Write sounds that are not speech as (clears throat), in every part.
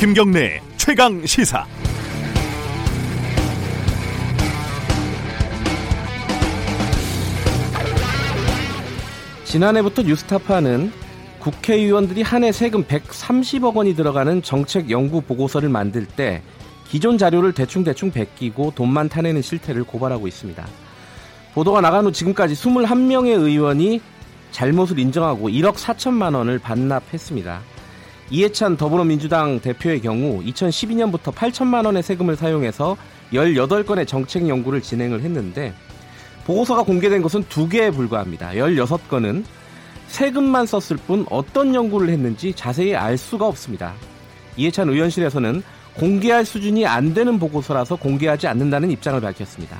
김경래 최강 시사. 지난해부터 뉴스타파는 국회의원들이 한 해 세금 130억 원이 들어가는 정책 연구 보고서를 만들 때 기존 자료를 대충대충 베끼고 돈만 타내는 실태를 고발하고 있습니다. 보도가 나간 후 지금까지 21명의 의원이 잘못을 인정하고 1억 4천만 원을 반납했습니다. 이해찬 더불어민주당 대표의 경우 2012년부터 8천만 원의 세금을 사용해서 18건의 정책 연구를 진행을 했는데 보고서가 공개된 것은 두 개에 불과합니다. 16건은 세금만 썼을 뿐 어떤 연구를 했는지 자세히 알 수가 없습니다. 이해찬 의원실에서는 공개할 수준이 안 되는 보고서라서 공개하지 않는다는 입장을 밝혔습니다.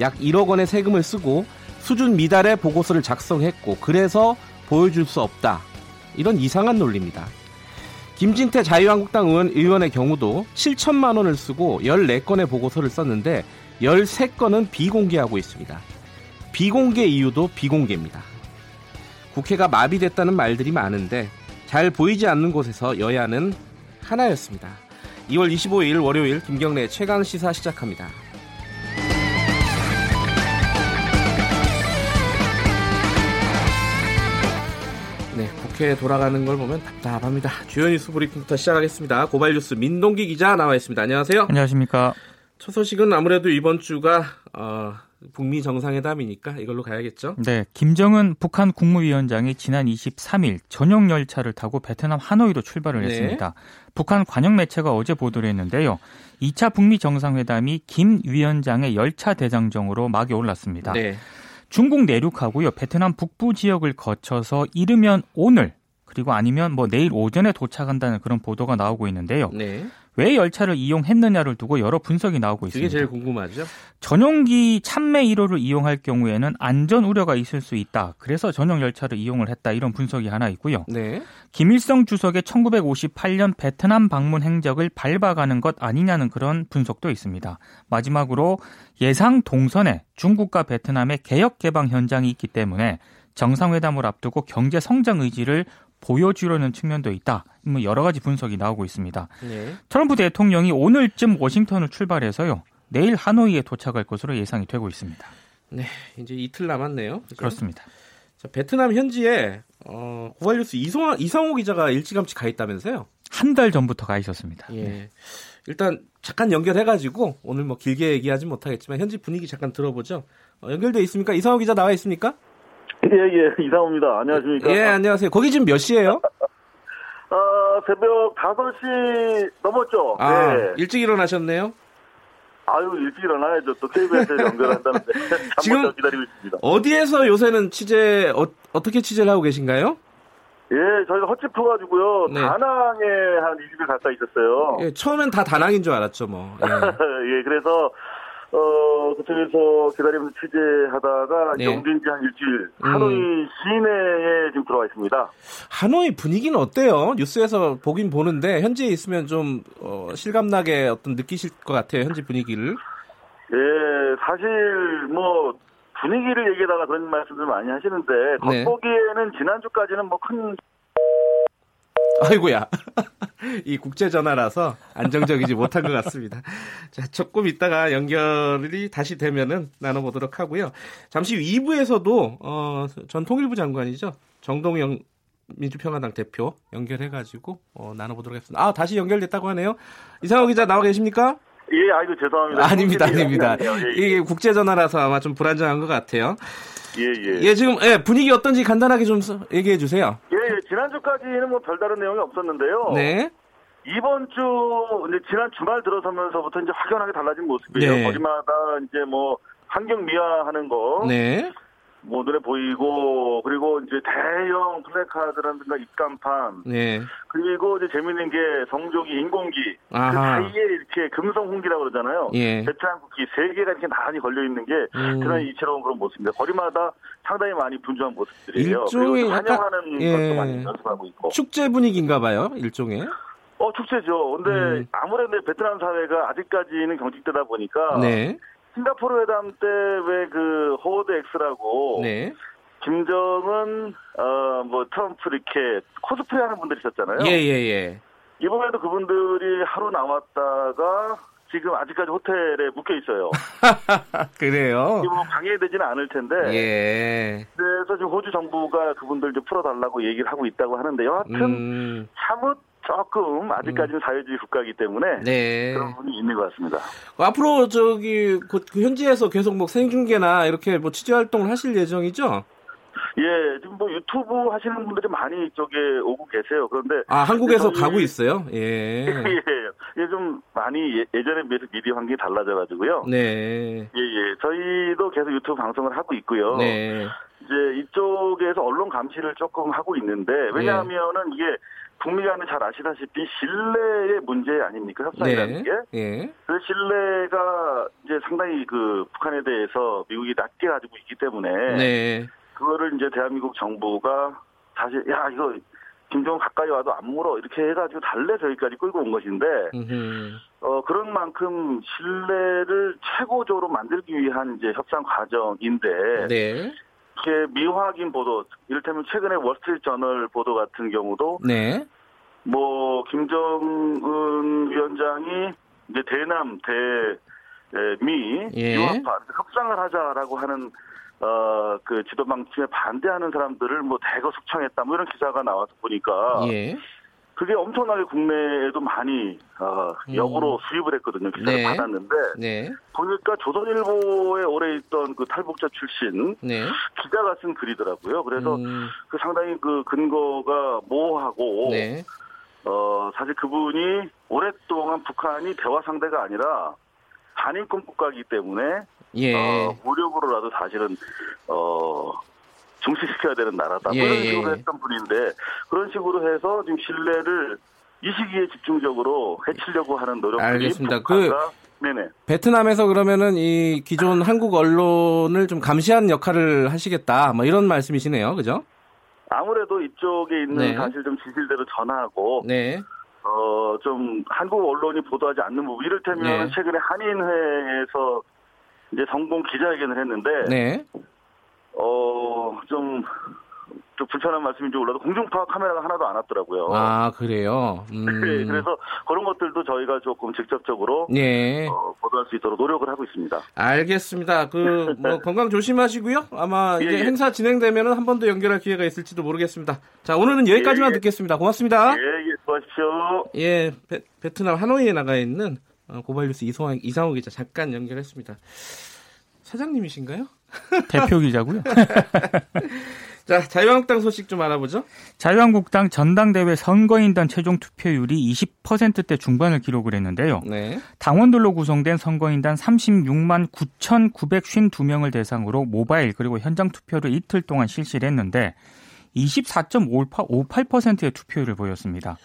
약 1억 원의 세금을 쓰고 수준 미달의 보고서를 작성했고 그래서 보여줄 수 없다. 이런 이상한 논리입니다. 김진태 자유한국당 의원, 의원의 경우도 7천만 원을 쓰고 14건의 보고서를 썼는데 13건은 비공개하고 있습니다. 비공개 이유도 비공개입니다. 국회가 마비됐다는 말들이 많은데 잘 보이지 않는 곳에서 여야는 하나였습니다. 2월 25일 월요일 김경래 최강 시사 시작합니다. 네, 국회 돌아가는 걸 보면 답답합니다. 주요 뉴스 브리핑부터 시작하겠습니다. 고발 뉴스 민동기 기자 나와 있습니다. 안녕하세요. 안녕하십니까. 첫 소식은 아무래도 이번 주가 어, 북미 정상회담이니까 이걸로 가야겠죠. 네, 김정은 북한 국무위원장이 지난 23일 전용 열차를 타고 베트남 하노이로 출발을 네. 했습니다. 북한 관영 매체가 어제 보도를 했는데요. 2차 북미 정상회담이 김 위원장의 열차 대장정으로 막이 올랐습니다. 네. 중국 내륙하고요. 베트남 북부 지역을 거쳐서 이르면 오늘 그리고 아니면 뭐 내일 오전에 도착한다는 그런 보도가 나오고 있는데요. 네. 왜 열차를 이용했느냐를 두고 여러 분석이 나오고 있습니다. 제일 궁금하죠. 전용기 참매 1호를 이용할 경우에는 안전 우려가 있을 수 있다. 그래서 전용 열차를 이용을 했다. 이런 분석이 하나 있고요. 네. 김일성 주석의 1958년 베트남 방문 행적을 밟아가는 것 아니냐는 그런 분석도 있습니다. 마지막으로 예상 동선에 중국과 베트남의 개혁 개방 현장이 있기 때문에 정상회담을 앞두고 경제 성장 의지를 보여주려는 측면도 있다. 뭐 여러 가지 분석이 나오고 있습니다. 네. 트럼프 대통령이 오늘쯤 워싱턴을 출발해서요. 내일 하노이에 도착할 것으로 예상이 되고 있습니다. 네. 이제 이틀 남았네요. 그죠? 그렇습니다. 자, 베트남 현지에 어, 고발뉴스 이성호, 이상호 기자가 일찌감치 가 있다면서요? 한 달 전부터 가 있었습니다. 예. 일단 잠깐 연결해가지고 오늘 뭐 길게 얘기하진 못하겠지만 현지 분위기 잠깐 들어보죠. 어, 연결돼 있습니까? 이상호 기자 나와 있습니까? 예, 예, 이상호입니다. 안녕하십니까. 예, 안녕하세요. 거기 지금 몇 시예요? 아, 새벽 5시 넘었죠? 아, 네. 일찍 일어나셨네요. 아유, 일찍 일어나야죠. 또 KBS에 (laughs) 연결한다는데. (laughs) 지금- 기다리고 있습니다. 어디에서 요새는 취재 어, 어떻게 취재를 하고 계신가요? 예, 저희가 헛짚어가지고요. 네. 다낭에 한 20일 가까이 있었어요. 예, 처음엔 다 다낭인 줄 알았죠, 뭐. 예. (laughs) 예, 그래서, 어, 그쪽에서 기다리면서 취재하다가 네. 이제 옮긴 지한 일주일, 음. 하노이 시내에 지금 들어와 있습니다. 하노이 분위기는 어때요? 뉴스에서 보긴 보는데 현지에 있으면 좀 어, 실감나게 어떤 느끼실 것 같아요, 현지 분위기를. 예, 사실 뭐 분위기를 얘기하다가 그런 말씀들 많이 하시는데 네. 겉보기에는 지난주까지는 뭐큰 아이고야. (laughs) 이 국제 전화라서 안정적이지 못한 것 같습니다. 자, 조금 있다가 연결이 다시 되면은 나눠보도록 하고요. 잠시 후 2부에서도 어, 전 통일부 장관이죠. 정동영 민주평화당 대표 연결해가지고 어, 나눠보도록 하겠습니다. 아 다시 연결됐다고 하네요. 이상호 기자 나와 계십니까? 예, 아이고 죄송합니다. 아닙니다, 아닙니다. 아니에요. 예, 이게 국제 전화라서 아마 좀 불안정한 것 같아요. 예, 예. 예, 지금 예, 분위기 어떤지 간단하게 좀 서- 얘기해 주세요. 예, 예, 지난주까지는 뭐 별다른 내용이 없었는데요. 네. 이번 주 이제 지난 주말 들어서면서부터 이제 확연하게 달라진 모습이에요. 네. 거리마다 이제 뭐 환경 미화하는 거, 네. 뭐 눈에 보이고 그리고 이제 대형 플래카드라든가 입간판, 네. 그리고 이제 재밌는 게 성조기 인공기 그 아하. 사이에 이렇게 금성 홍기라고 그러잖아요. 예. 베트남 국기 세 개가 이렇게 나란히 걸려 있는 게 음. 그런 이채로운 그런 모습입니다. 거리마다 상당히 많이 분주한 모습들이에요. 일종의 환영하는 예. 것도 많이 연습하고 있고. 축제 분위기인가 봐요, 일종의. 어 축제죠. 근데 음. 아무래도 베트남 사회가 아직까지는 경직되다 보니까 네. 싱가포르 회담 때 왜 그 호워드 X라고 네. 김정은 어뭐 트럼프 이렇게 코스프레 하는 분들 있었잖아요. 예, 예, 예. 이번에도 그분들이 하루 나왔다가 지금 아직까지 호텔에 묶여 있어요. (laughs) 그래요? 뭐 방해되지는 않을 텐데. 예. 그래서 지금 호주 정부가 그분들 좀 풀어달라고 얘기를 하고 있다고 하는데 여하튼 음, 사뭇 조금 아직까지는 사회주의 국가이기 때문에 네. 그런 부분이 있는 것 같습니다. 앞으로 저기 그, 그 현지에서 계속 뭐 생중계나 이렇게 뭐 취재 활동을 하실 예정이죠? 예, 지금 뭐 유튜브 하시는 분들이 많이 이쪽에 오고 계세요. 그런데 아, 한국에서 저희- 가고 있어요? (laughs) 예. 예, 예, 좀 많이 예, 예전에 비해서 미디어 환경이 달라져가지고요. 네. 예, 예, 저희도 계속 유튜브 방송을 하고 있고요. 네. 이제 이쪽에서 언론 감시를 조금 하고 있는데 왜냐하면은 이게 국민간에 잘 아시다시피 신뢰의 문제 아닙니까 협상이라는 네. 게. 예. 그 신뢰가 이제 상당히 그 북한에 대해서 미국이 낮게 가지고 있기 때문에 네. 그거를 이제 대한민국 정부가 사실 야 이거 김정은 가까이 와도 안 물어 이렇게 해가지고 달래서 여기까지 끌고 온 것인데 음흠. 어 그런 만큼 신뢰를 최고조로 만들기 위한 이제 협상 과정인데 네. 이렇게 미확인 보도 이를테면 최근에 월스트리트 저널 보도 같은 경우도 네. 뭐 김정은 위원장이 이제 대남 대미 예. 유학파 협상을 하자라고 하는 어 그 지도 방침에 반대하는 사람들을 뭐 대거 숙청했다 뭐 이런 기사가 나와서 보니까 예. 그게 엄청나게 국내에도 많이 어 역으로 수입을 했거든요 기사를 음. 네. 받았는데 네. 보니까 조선일보에 오래 있던 그 탈북자 출신 네. 기자가 쓴 글이더라고요. 그래서 음, 그 상당히 그 근거가 모호하고 네. 어 사실 그분이 오랫동안 북한이 대화 상대가 아니라 반인권 국가이기 때문에 예. 어, 무력으로라도 사실은 어 중시시켜야 되는 나라다. 뭐 예, 이런 예. 식으로 했던 분인데 그런 식으로 해서 지금 신뢰를 이 시기에 집중적으로 해치려고 하는 노력들이 알겠습니다. 북한과 네네. 베트남에서 그러면은 이 기존 한국 언론을 좀 감시하는 역할을 하시겠다. 뭐 이런 말씀이시네요. 그죠? 아무래도 이쪽에 있는 네. 사실 좀 진실대로 전하고 네. 어, 좀 한국 언론이 보도하지 않는 부분 이를테면 네. 최근에 한인회에서 이제 성공 기자회견을 했는데 네. 어, 좀, 좀 불편한 말씀인지 몰라도 공중파 카메라가 하나도 안 왔더라고요. 아, 그래요. 음. (laughs) 네, 그래서 그런 것들도 저희가 조금 직접적으로 예. 어, 보도할 수 있도록 노력을 하고 있습니다. 알겠습니다. 그, 뭐, (laughs) 건강 조심하시고요. 아마 예, 이제 예. 행사 진행되면 한 번 더 연결할 기회가 있을지도 모르겠습니다. 자, 오늘은 여기까지만 예, 예. 듣겠습니다. 고맙습니다. 예, 예, 수고하십시오. 예, 베, 베트남 하노이에 나가 있는 어, 고발뉴스 이상호 기자 잠깐 연결했습니다. 사장님이신가요? 대표 기자고요. (laughs) 자, 자유한국당 소식 좀 알아보죠. 자유한국당 전당대회 선거인단 최종 투표율이 20%대 중반을 기록을 했는데요. 네. 당원들로 구성된 선거인단 36만 9,952명을 대상으로 모바일 그리고 현장 투표를 이틀 동안 실시를 했는데 24.58%의 투표율을 보였습니다.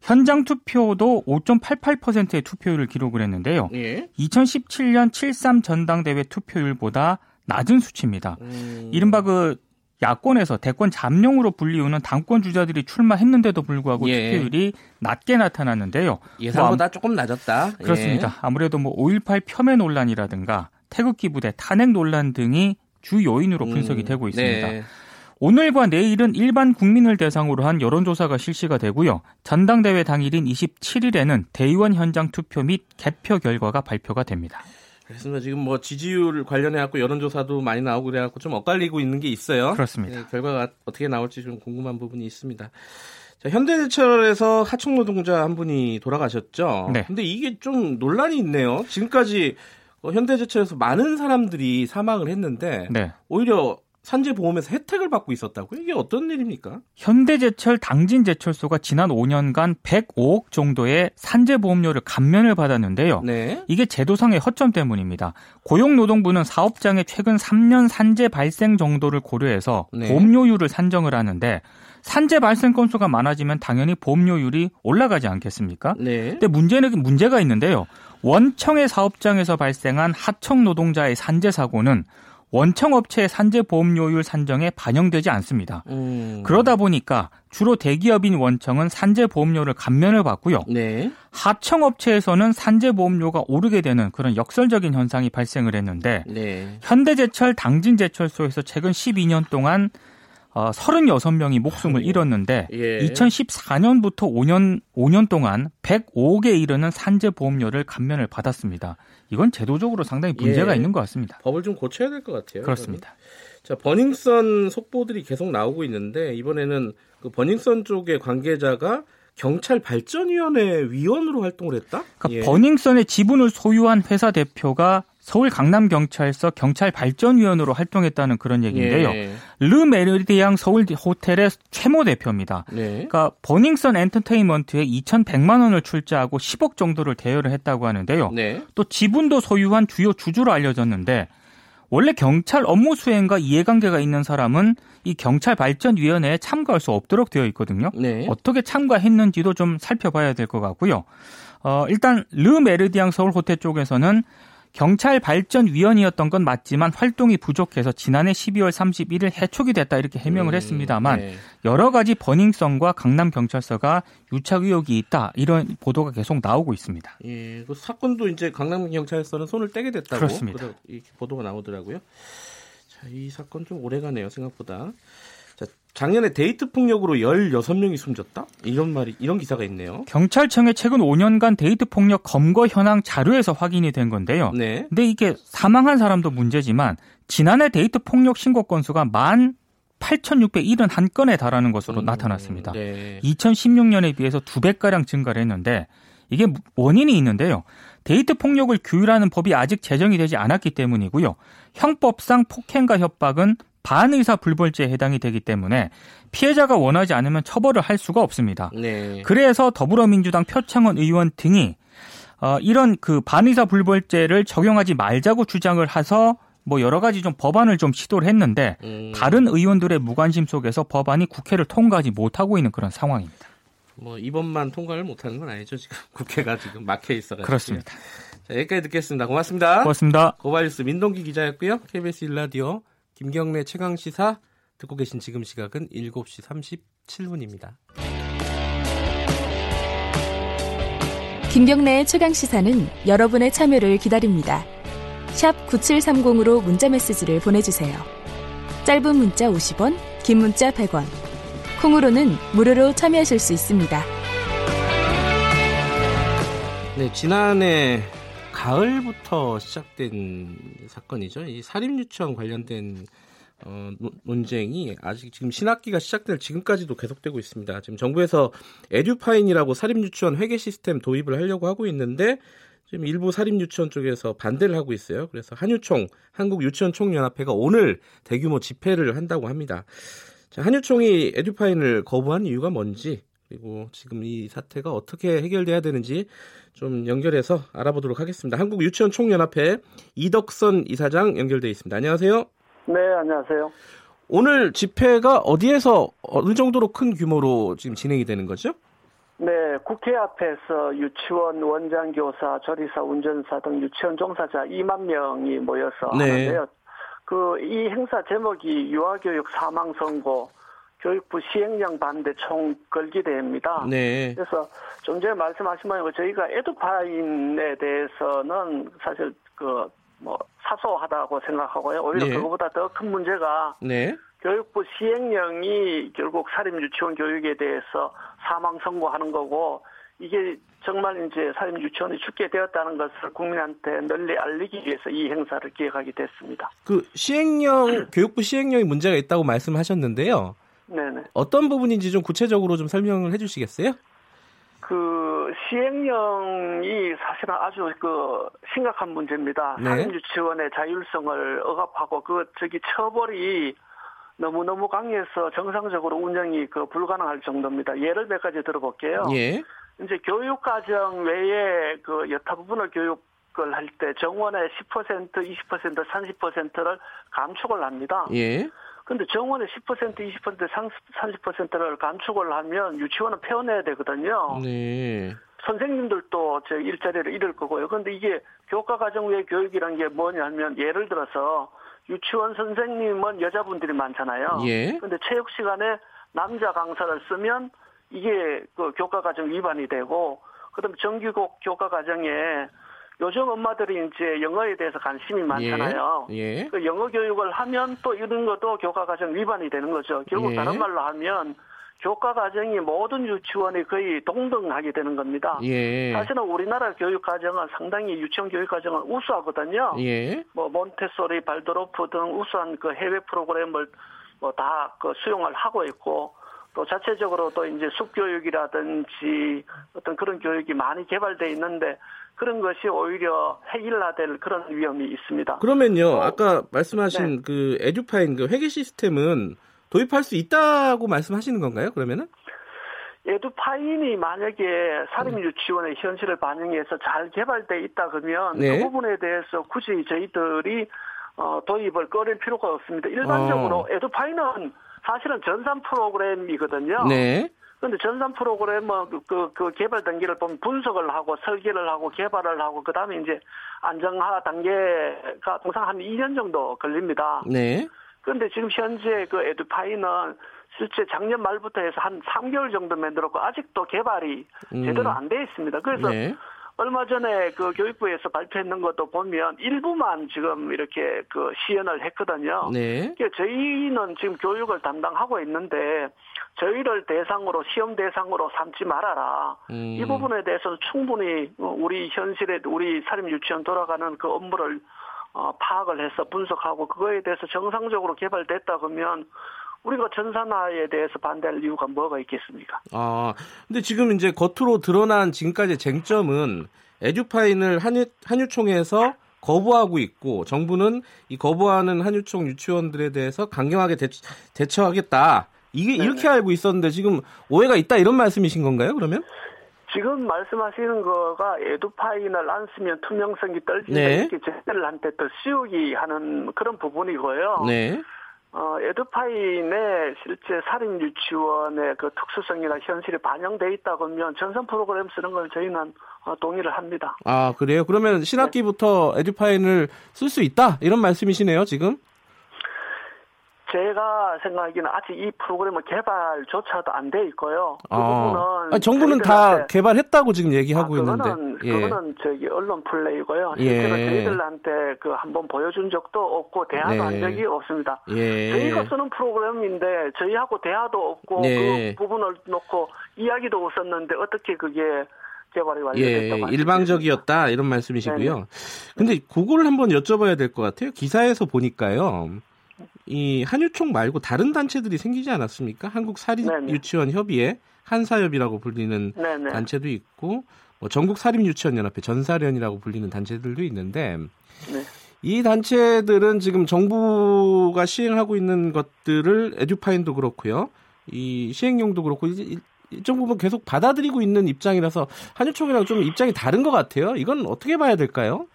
현장 투표도 5.88%의 투표율을 기록을 했는데요. 예. 2017년 7.3 전당대회 투표율보다 낮은 수치입니다. 음, 이른바 그 야권에서 대권 잠룡으로 불리우는 당권 주자들이 출마했는데도 불구하고 예. 투표율이 낮게 나타났는데요. 예상보다 조금 낮았다. 예. 그렇습니다. 아무래도 뭐 5.18 폄훼 논란이라든가 태극기 부대 탄핵 논란 등이 주 요인으로 분석이 음, 되고 있습니다. 네. 오늘과 내일은 일반 국민을 대상으로 한 여론조사가 실시가 되고요. 전당대회 당일인 27일에는 대의원 현장 투표 및 개표 결과가 발표가 됩니다. 그렇습니다. 지금 뭐 지지율 관련해 갖고 여론조사도 많이 나오고 그래 갖고 좀 엇갈리고 있는 게 있어요. 그렇습니다. 네, 결과가 어떻게 나올지 좀 궁금한 부분이 있습니다. 자, 현대제철에서 하청 노동자 한 분이 돌아가셨죠. 네. 근데 이게 좀 논란이 있네요. 지금까지 어, 현대제철에서 많은 사람들이 사망을 했는데 네. 오히려 산재보험에서 혜택을 받고 있었다고요? 이게 어떤 일입니까? 현대제철 당진제철소가 지난 5년간 105억 정도의 산재보험료를 감면을 받았는데요. 네. 이게 제도상의 허점 때문입니다. 고용노동부는 사업장의 최근 3년 산재 발생 정도를 고려해서 네. 보험료율을 산정을 하는데 산재 발생 건수가 많아지면 당연히 보험료율이 올라가지 않겠습니까? 네. 근데 문제는 문제가 있는데요. 원청의 사업장에서 발생한 하청 노동자의 산재 사고는 원청 업체의 산재 보험료율 산정에 반영되지 않습니다. 음. 그러다 보니까 주로 대기업인 원청은 산재 보험료를 감면을 받고요. 네. 하청 업체에서는 산재 보험료가 오르게 되는 그런 역설적인 현상이 발생을 했는데 네. 현대제철 당진제철소에서 최근 12년 동안 어, 36명이 목숨을 아, 잃었는데 예. 2014년부터 5년 5년 동안 105개에 이르는 산재 보험료를 감면을 받았습니다. 이건 제도적으로 상당히 문제가 예. 있는 것 같습니다. 법을 좀 고쳐야 될 것 같아요. 그렇습니다. 자, 버닝썬 속보들이 계속 나오고 있는데 이번에는 그 버닝썬 쪽의 관계자가 경찰 발전위원회 위원으로 활동을 했다? 그러니까 예. 버닝썬의 지분을 소유한 회사 대표가 서울 강남 경찰서 경찰 발전위원으로 활동했다는 그런 얘기인데요. 예. 르 메르디앙 서울 호텔의 최모 대표입니다. 네. 그러니까 버닝썬 엔터테인먼트에 2,100만 원을 출자하고 10억 정도를 대여를 했다고 하는데요. 네. 또 지분도 소유한 주요 주주로 알려졌는데 원래 경찰 업무 수행과 이해관계가 있는 사람은 이 경찰 발전위원회에 참가할 수 없도록 되어 있거든요. 네. 어떻게 참가했는지도 좀 살펴봐야 될 것 같고요. 어, 일단 르 메르디앙 서울 호텔 쪽에서는 경찰 발전 위원이었던 건 맞지만 활동이 부족해서 지난해 12월 31일 해촉이 됐다 이렇게 해명을 음, 했습니다만 네. 여러 가지 버닝썬과 강남 경찰서가 유착 의혹이 있다 이런 보도가 계속 나오고 있습니다. 예, 그 사건도 이제 강남 경찰서는 손을 떼게 됐다고 그렇습니다. 보도가 나오더라고요. 자, 이 사건 좀 오래가네요, 생각보다. 자, 작년에 데이트 폭력으로 16명이 숨졌다? 이런 말이 이런 기사가 있네요. 경찰청의 최근 5년간 데이트 폭력 검거 현황 자료에서 확인이 된 건데요. 네. 근데 이게 사망한 사람도 문제지만 지난해 데이트 폭력 신고 건수가 18,671건에 달하는 것으로 음, 나타났습니다. 네. 2016년에 비해서 두 배가량 증가를 했는데 이게 원인이 있는데요. 데이트 폭력을 규율하는 법이 아직 제정이 되지 않았기 때문이고요. 형법상 폭행과 협박은 반의사 불벌죄에 해당이 되기 때문에 피해자가 원하지 않으면 처벌을 할 수가 없습니다. 네. 그래서 더불어민주당 표창원 의원 등이 어, 이런 그 반의사 불벌죄를 적용하지 말자고 주장을 해서 뭐 여러 가지 좀 법안을 좀 시도를 했는데 음, 다른 의원들의 무관심 속에서 법안이 국회를 통과하지 못하고 있는 그런 상황입니다. 뭐 이번만 통과를 못하는 건 아니죠. 지금 (laughs) 국회가 지금 막혀 있어가지고. 그렇습니다. 자, 여기까지 듣겠습니다. 고맙습니다. 고맙습니다. 고발뉴스 민동기 기자였고요. KBS 일라디오 김경래 최강 시사 듣고 계신 지금 시각은 7시 37분입니다. 김경래의 최강 시사는 여러분의 참여를 기다립니다. 샵 9730으로 문자 메시지를 보내주세요. 짧은 문자 50원, 긴 문자 100원. 콩으로는 무료로 참여하실 수 있습니다. 네, 지난해 가을부터 시작된 사건이죠. 이 사립 유치원 관련된 어, 논- 논쟁이 아직 지금 신학기가 시작될 지금까지도 계속되고 있습니다. 지금 정부에서 에듀파인이라고 사립 유치원 회계 시스템 도입을 하려고 하고 있는데 지금 일부 사립 유치원 쪽에서 반대를 하고 있어요. 그래서 한유총 한국 유치원 총연합회가 오늘 대규모 집회를 한다고 합니다. 자, 한유총이 에듀파인을 거부한 이유가 뭔지 그리고 지금 이 사태가 어떻게 해결돼야 되는지 좀 연결해서 알아보도록 하겠습니다. 한국 유치원 총연합회 이덕선 이사장 연결돼 있습니다. 안녕하세요. 네, 안녕하세요. 오늘 집회가 어디에서 어느 정도로 큰 규모로 지금 진행이 되는 거죠? 네, 국회 앞에서 유치원 원장, 교사, 조리사, 운전사 등 유치원 종사자 2만 명이 모여서 네. 하는데요. 그 이 행사 제목이 유아교육 사망 선고 교육부 시행령 반대 총 걸기 대회입니다. 네. 그래서 좀 전에 말씀하신 바에 저희가 에듀파인에 대해서는 사실 그 뭐 사소하다고 생각하고요. 오히려 네. 그거보다 더 큰 문제가 네. 교육부 시행령이 결국 사립 유치원 교육에 대해서 사망 선고하는 거고 이게 정말 이제 사립 유치원이 죽게 되었다는 것을 국민한테 널리 알리기 위해서 이 행사를 기획하게 됐습니다. 그 시행령 교육부 시행령이 문제가 있다고 말씀하셨는데요. 네네. 어떤 부분인지 좀 구체적으로 좀 설명을 해주시겠어요? 그 시행령이 사실은 아주 그 심각한 문제입니다. 네. 사립 유치원의 자율성을 억압하고 그 저기 처벌이 너무 너무 강해서 정상적으로 운영이 그 불가능할 정도입니다. 예를 몇 가지 들어볼게요. 예. 이제 교육과정 외에 그 여타 부분을 교육을 할 때 정원의 10%, 20%, 30%를 감축을 합니다. 예. 근데 정원의 10%, 20%, 30%를 감축을 하면 유치원은 폐원해야 되거든요. 네. 선생님들도 저 일자리를 잃을 거고요. 근데 이게 교과 과정 외 교육이란 게 뭐냐면 예를 들어서 유치원 선생님은 여자분들이 많잖아요. 예. 근데 체육 시간에 남자 강사를 쓰면 이게 그 교과 과정 위반이 되고 그다음에 정규국 교과 과정에 요즘 엄마들이 이제 영어에 대해서 관심이 많잖아요. 예. 예. 그 영어 교육을 하면 또 이런 것도 교과 과정 위반이 되는 거죠. 결국 예. 다른 말로 하면 교과 과정이 모든 유치원이 거의 동등하게 되는 겁니다. 예. 사실은 우리나라 교육 과정은 상당히 유치원 교육 과정은 우수하거든요. 예. 뭐 몬테소리, 발도로프 등 우수한 그 해외 프로그램을 뭐 다 그 수용을 하고 있고 또 자체적으로 또 이제 숙교육이라든지 어떤 그런 교육이 많이 개발돼 있는데 그런 것이 오히려 해일화될 그런 위험이 있습니다. 그러면요, 어, 아까 말씀하신 네. 그 에듀파인 그 회계 시스템은 도입할 수 있다고 말씀하시는 건가요? 그러면은? 에듀파인이 만약에 사립 유치원의 현실을 반영해서 잘 개발돼 있다 그러면 네. 그 부분에 대해서 굳이 저희들이 어, 도입을 꺼릴 필요가 없습니다. 일반적으로 어. 에듀파인은 사실은 전산 프로그램이거든요. 네. 그런데 전산 프로그램은 그, 그, 그 개발 단계를 보면 분석을 하고 설계를 하고 개발을 하고 그 다음에 이제 안정화 단계가 통상 한 2년 정도 걸립니다. 네. 그런데 지금 현재 그 에듀파이는 실제 작년 말부터 해서 한 3개월 정도 만들었고 아직도 개발이 음. 제대로 안 돼 있습니다. 그래서 네. 얼마 전에 그 교육부에서 발표했는 것도 보면 일부만 지금 이렇게 그 시연을 했거든요. 네. 그러니까 저희는 지금 교육을 담당하고 있는데 저희를 대상으로 시험 대상으로 삼지 말아라. 음. 이 부분에 대해서는 충분히 우리 현실에 우리 사립 유치원 돌아가는 그 업무를 어, 파악을 해서 분석하고 그거에 대해서 정상적으로 개발됐다 그러면 우리가 전산화에 대해서 반대할 이유가 뭐가 있겠습니까? 아, 근데 지금 이제 겉으로 드러난 지금까지 쟁점은 에듀파인을 한유, 한유총에서 거부하고 있고 정부는 이 거부하는 한유총 유치원들에 대해서 강경하게 대, 대처하겠다. 이게 네네. 이렇게 알고 있었는데 지금 오해가 있다 이런 말씀이신 건가요? 그러면? 지금 말씀하시는 거가 에듀파인을 안 쓰면 투명성이 떨어진다 네. 이렇게 쟤들한테 더 씌우기 하는 그런 부분이고요. 네. 어, 에듀파인의 실제 사립 유치원의 그 특수성이나 현실이 반영돼 있다 그러면 전산 프로그램 쓰는 걸 저희는 어, 동의를 합니다. 아 그래요? 그러면 신학기부터 에듀파인을 쓸 수 있다 이런 말씀이시네요 지금? 제가 생각하기에는 아직 이 프로그램은 개발조차도 안 돼 있고요. 그 아, 부분은 아니, 정부는 다 개발했다고 지금 얘기하고 아, 그거는, 있는데. 예. 그거는 저기 언론 플레이고요. 예. 실제로 저희들한테 그 한번 보여준 적도 없고 대화도 네. 한 적이 없습니다. 예. 저희가 쓰는 프로그램인데 저희하고 대화도 없고 네. 그 부분을 놓고 이야기도 없었는데 어떻게 그게 개발이 예, 완료됐다고 일방적이었다 이런 말씀이시고요. 근데 그거를 한번 여쭤봐야 될 것 같아요. 기사에서 보니까요. 이 한유총 말고 다른 단체들이 생기지 않았습니까? 한국 사립 네네. 유치원 협의회 한사협이라고 불리는 네네. 단체도 있고 뭐 전국 사립 유치원 연합회 전사련이라고 불리는 단체들도 있는데 네. 이 단체들은 지금 정부가 시행하고 있는 것들을 에듀파인도 그렇고요. 이 시행령도 그렇고 이제 일- 일정 부분 계속 받아들이고 있는 입장이라서 한유총이랑 좀 입장이 다른 것 같아요. 이건 어떻게 봐야 될까요?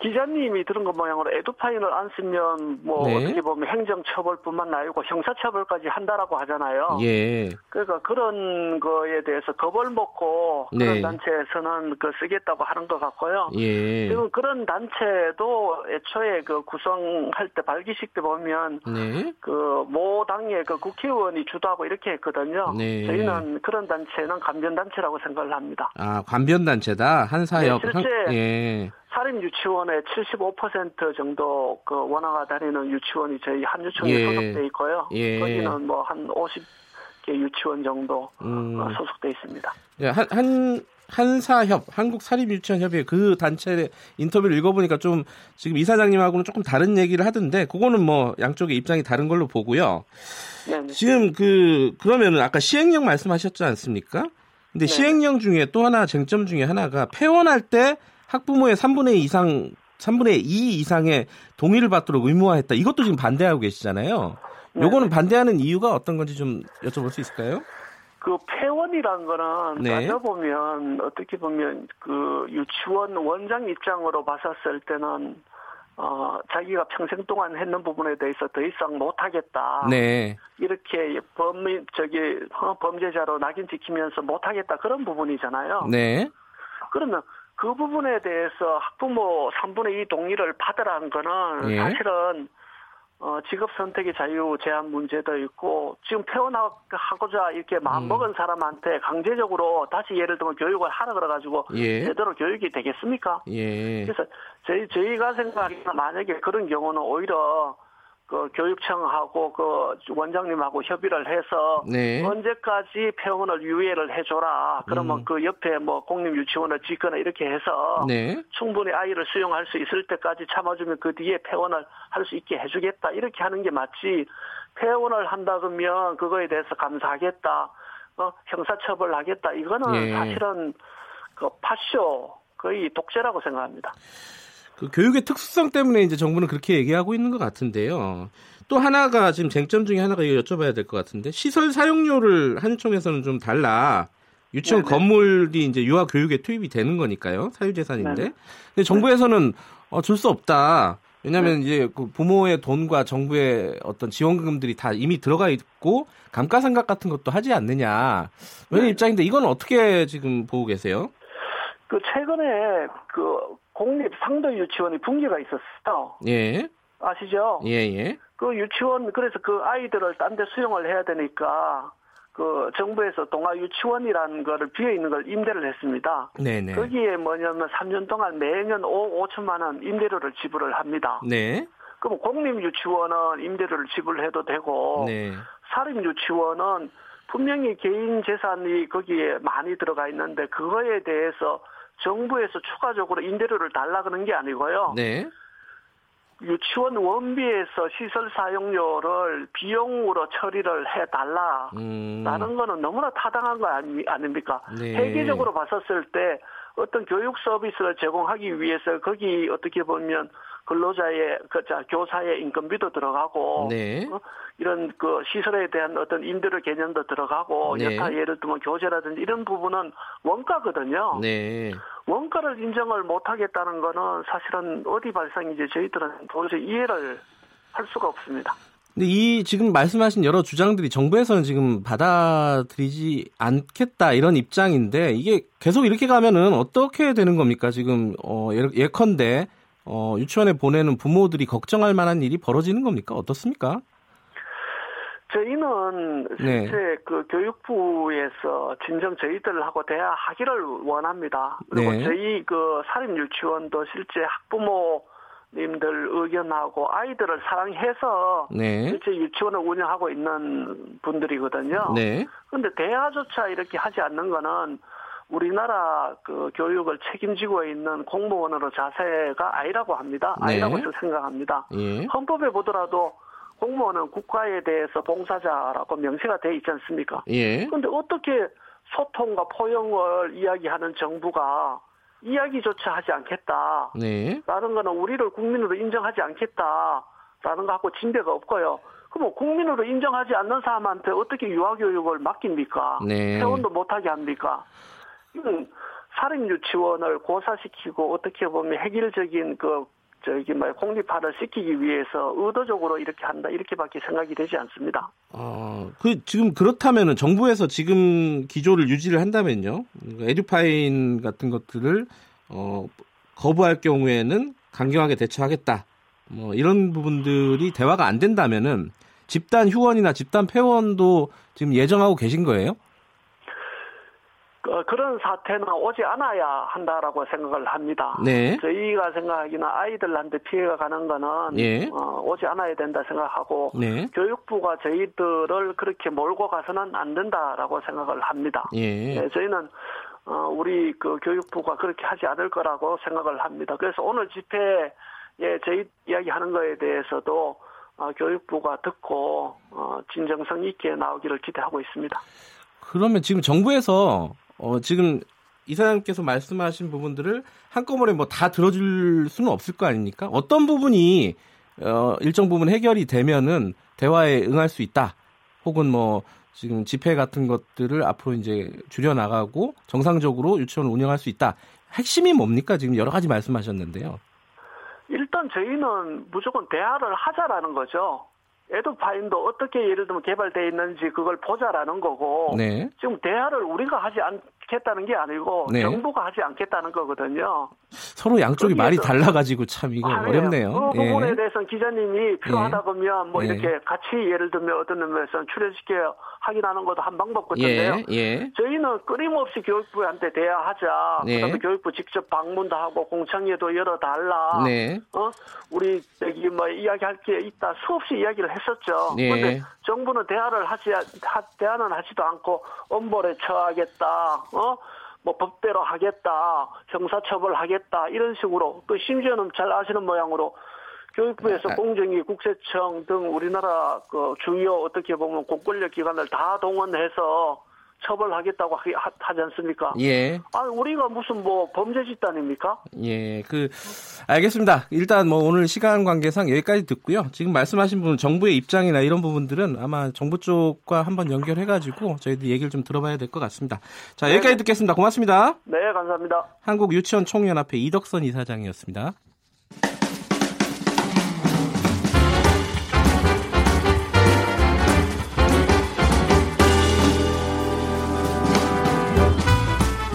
기자님이 들은 것 모양으로 에듀파인을 안 쓰면 뭐 네. 어떻게 보면 행정처벌뿐만 아니고 형사처벌까지 한다라고 하잖아요. 예. 그러니까 그런 거에 대해서 겁을 먹고 네. 그런 단체에서는 그 쓰겠다고 하는 것 같고요. 예. 지금 그런 단체도 애초에 그 구성할 때 발기식 때 보면 네. 그모 당의 그 국회의원이 주도하고 이렇게 했거든요. 네. 저희는 그런 단체는 감변 단체라고 생각을 합니다. 아, 관변 단체다. 한사협. 네, 실제 한- 예. 사립 유치원의 75% 정도 그 원화가 다니는 유치원이 저희 한유총에 예. 소속돼 있고요. 예. 거기는 뭐 한 50개 유치원 정도 음. 어, 소속돼 있습니다. 예, 한, 한, 한사협, 한국사립유치원협의 그 단체 인터뷰를 읽어보니까 좀 지금 이사장님하고는 조금 다른 얘기를 하던데, 그거는 뭐 양쪽의 입장이 다른 걸로 보고요. 네. 지금 그, 그러면은 아까 시행령 말씀하셨지 않습니까? 근데 네. 시행령 중에 또 하나 쟁점 중에 하나가 폐원할 때 학부모의 3분의 2 이상, 3분의 2 이상의 동의를 받도록 의무화했다. 이것도 지금 반대하고 계시잖아요. 요거는 반대하는 이유가 어떤 건지 좀 여쭤볼 수 있을까요? 그 폐원이라는 거는 네. 따져보면 어떻게 보면 그 유치원 원장 입장으로 봤었을 때는 어 자기가 평생 동안 했는 부분에 대해서 더 이상 못하겠다. 네. 이렇게 범 저기 어, 범죄자로 낙인 찍히면서 못하겠다 그런 부분이잖아요. 네. 그러면 그 부분에 대해서 학부모 3분의 2 동의를 받으라는 거는 예. 사실은 어, 직업 선택의 자유 제한 문제도 있고 지금 태어나고자 이렇게 마음먹은 음. 사람한테 강제적으로 다시 예를 들면 교육을 하라 그래가지고 예. 제대로 교육이 되겠습니까? 예. 그래서 저희 저희가 생각하기에는 만약에 그런 경우는 오히려 그 교육청하고 그 원장님하고 협의를 해서 네. 언제까지 폐원을 유예를 해줘라. 그러면 음. 그 옆에 뭐 공립 유치원을 짓거나 이렇게 해서 네. 충분히 아이를 수용할 수 있을 때까지 참아주면 그 뒤에 폐원을 할 수 있게 해주겠다. 이렇게 하는 게 맞지. 폐원을 한다 그러면 그거에 대해서 감사하겠다. 어, 형사처벌 하겠다. 이거는 네. 사실은 그 파쇼 거의 독재라고 생각합니다. 그 교육의 특수성 때문에 이제 정부는 그렇게 얘기하고 있는 것 같은데요. 또 하나가 지금 쟁점 중에 하나가 여쭤봐야 될 것 같은데 시설 사용료를 한유총에서는 좀 달라. 유치원 네네. 건물이 이제 유아 교육에 투입이 되는 거니까요. 사유재산인데. 네네. 근데 정부에서는 어, 줄 수 없다. 왜냐하면 네. 이제 그 부모의 돈과 정부의 어떤 지원금들이 다 이미 들어가 있고 감가상각 같은 것도 하지 않느냐. 이런 네. 입장인데 이건 어떻게 지금 보고 계세요? 그 최근에 그 공립 상도 유치원이 붕괴가 있었어요. 예. 아시죠? 예, 예. 그 유치원, 그래서 그 아이들을 딴 데 수용을 해야 되니까, 그 정부에서 동아 유치원이라는 거를 비어 있는 걸 임대를 했습니다. 네네. 거기에 뭐냐면 3년 동안 매년 5, 5천만 원 임대료를 지불을 합니다. 네. 그럼 공립 유치원은 임대료를 지불해도 되고, 네. 사립 유치원은 분명히 개인 재산이 거기에 많이 들어가 있는데 그거에 대해서 정부에서 추가적으로 임대료를 달라 그런 게 아니고요. 네. 유치원 원비에서 시설 사용료를 비용으로 처리를 해 달라. 음. 라는 거는 너무나 타당한 거 아니, 아닙니까? 네. 회계적으로 봤었을 때 어떤 교육 서비스를 제공하기 위해서 거기 어떻게 보면 근로자의 그자 교사의 인건비도 들어가고 네. 어? 이런 그 시설에 대한 어떤 임대료 개념도 들어가고 네. 여타 예를 들면 교재라든지 이런 부분은 원가거든요. 네. 원가를 인정을 못 하겠다는 거는 사실은 어디 발상인지 저희들은 도저히 이해를 할 수가 없습니다. 근데 이 지금 말씀하신 여러 주장들이 정부에서는 지금 받아들이지 않겠다 이런 입장인데 이게 계속 이렇게 가면은 어떻게 되는 겁니까? 지금 어 예컨대 어 유치원에 보내는 부모들이 걱정할 만한 일이 벌어지는 겁니까? 어떻습니까? 저희는 네. 실제 그 교육부에서 진정 저희들하고 대화하기를 원합니다. 그리고 네. 저희 그 사립 유치원도 실제 학부모 님들 의견하고 아이들을 사랑해서 네. 실제 유치원을 운영하고 있는 분들이거든요. 네. 그런데 대화조차 이렇게 하지 않는 거는 우리나라 그 교육을 책임지고 있는 공무원으로 자세가 아니라고 합니다. 네. 아니라고 생각합니다. 예. 헌법에 보더라도 공무원은 국가에 대해서 봉사자라고 명시가 돼 있지 않습니까? 예. 그런데 어떻게 소통과 포용을 이야기하는 정부가 이야기조차 하지 않겠다. 네. 라는 거는 우리를 국민으로 인정하지 않겠다. 라는 거 갖고 진대가 없고요. 그럼 국민으로 인정하지 않는 사람한테 어떻게 유아교육을 맡깁니까? 네. 회원도 못하게 합니까? 이건 사립 유치원을 고사시키고 어떻게 보면 획일적인 그 저기 뭐 공립화를 시키기 위해서 의도적으로 이렇게 한다 이렇게밖에 생각이 되지 않습니다. 아, 그 지금 그렇다면은 정부에서 지금 기조를 유지를 한다면요, 에듀파인 같은 것들을 어, 거부할 경우에는 강경하게 대처하겠다. 뭐 이런 부분들이 대화가 안 된다면은 집단 휴원이나 집단 폐원도 지금 예정하고 계신 거예요? 어, 그런 사태는 오지 않아야 한다라고 생각을 합니다. 네. 저희가 생각하기는 아이들한테 피해가 가는 거는 예. 어, 오지 않아야 된다 생각하고 네. 교육부가 저희들을 그렇게 몰고 가서는 안 된다라고 생각을 합니다. 예. 네, 저희는 어, 우리 그 교육부가 그렇게 하지 않을 거라고 생각을 합니다. 그래서 오늘 집회에 저희 이야기하는 거에 대해서도 어, 교육부가 듣고 어, 진정성 있게 나오기를 기대하고 있습니다. 그러면 지금 정부에서 어, 지금 이사장께서 말씀하신 부분들을 한꺼번에 뭐 다 들어줄 수는 없을 거 아닙니까? 어떤 부분이 어, 일정 부분 해결이 되면은 대화에 응할 수 있다. 혹은 뭐 지금 집회 같은 것들을 앞으로 이제 줄여 나가고 정상적으로 유치원을 운영할 수 있다. 핵심이 뭡니까? 지금 여러 가지 말씀하셨는데요. 일단 저희는 무조건 대화를 하자라는 거죠. 에드파인도 어떻게 예를 들면 개발되어 있는지 그걸 보자라는 거고 네. 지금 대화를 우리가 하지 않, 않겠다는 게 아니고 네. 정부가 하지 않겠다는 거거든요. 서로 양쪽이 말이 달라가지고 참 이거 아니에요. 어렵네요. 그 부분에 예. 대해서는 기자님이 필요하다 그러면 뭐 예. 이렇게 같이 예를 들면 어떤 의미에서 출연시켜 확인하는 것도 한 방법 예, 같은데요. 예. 저희는 끊임없이 교육부한테 대화하자. 네. 그다음에 교육부 직접 방문도 하고 공청회도 열어달라. 네. 어? 우리 여기 뭐 이야기할 게 있다 수없이 이야기를 했었죠. 네. 그런데 정부는 대화를 하지 하, 대화는 하지도 않고 엄벌에 처하겠다. 어? 뭐 법대로 하겠다. 형사처벌 하겠다. 이런 식으로 또 심지어는 잘 아시는 모양으로 교육부에서 아, 아. 공정위, 국세청 등 우리나라 그 주요 어떻게 보면 공권력 기관을 다 동원해서 처벌하겠다고 하, 하지 않습니까? 예. 아, 우리가 무슨 뭐 범죄 집단입니까? 예, 그 알겠습니다. 일단 뭐 오늘 시간 관계상 여기까지 듣고요. 지금 말씀하신 부분 정부의 입장이나 이런 부분들은 아마 정부 쪽과 한번 연결해 가지고 저희들 얘기를 좀 들어봐야 될 것 같습니다. 자, 여기까지 듣겠습니다. 고맙습니다. 네, 감사합니다. 한국 유치원 총연합회 이덕선 이사장이었습니다.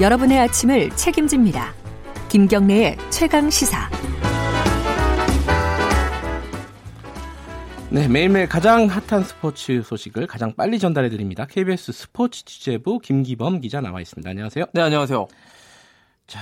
여러분의 아침을 책임집니다. 김경래의 최강 시사. 네, 매일매일 가장 핫한 스포츠 소식을 가장 빨리 전달해 드립니다. KBS 스포츠 취재부 김기범 기자 나와 있습니다. 안녕하세요. 네, 안녕하세요. 자,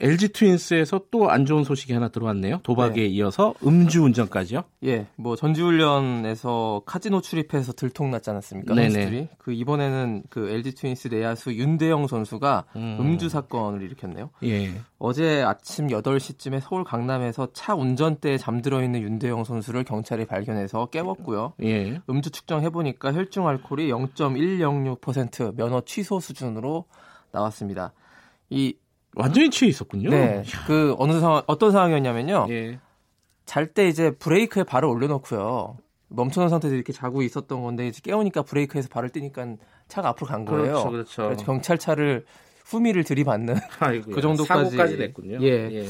LG 트윈스에서 또 안 좋은 소식이 하나 들어왔네요. 도박에 이어서 음주운전까지요. 예, 뭐 전지훈련에서 카지노 출입해서 들통났지 않았습니까? 네네. 그 이번에는 그 LG 트윈스 내야수 윤대영 선수가 음. 음. 주 사건을 일으켰네요. 예. 어제 아침 8시쯤에 서울 강남에서 차 운전대에 잠들어 있는 윤대영 선수를 경찰이 발견해서 깨웠고요. 예. 음주 측정해 보니까 혈중 알코올이 0.106% 면허 취소 수준으로 나왔습니다. 이 완전히 취해 있었군요. 네, 그 어느 상황 어떤 상황이었냐면요. 예. 잘때 이제 브레이크에 발을 올려놓고요. 멈춰놓은 상태에서 이렇게 자고 있었던 건데 이제 깨우니까 브레이크에서 발을 띄니까 차가 앞으로 간 거예요. 그렇죠, 그렇죠. 그래서 경찰차를 후미를 들이받는 (laughs) 아이고야. 그 정도까지- 사고까지 냈군요. 예.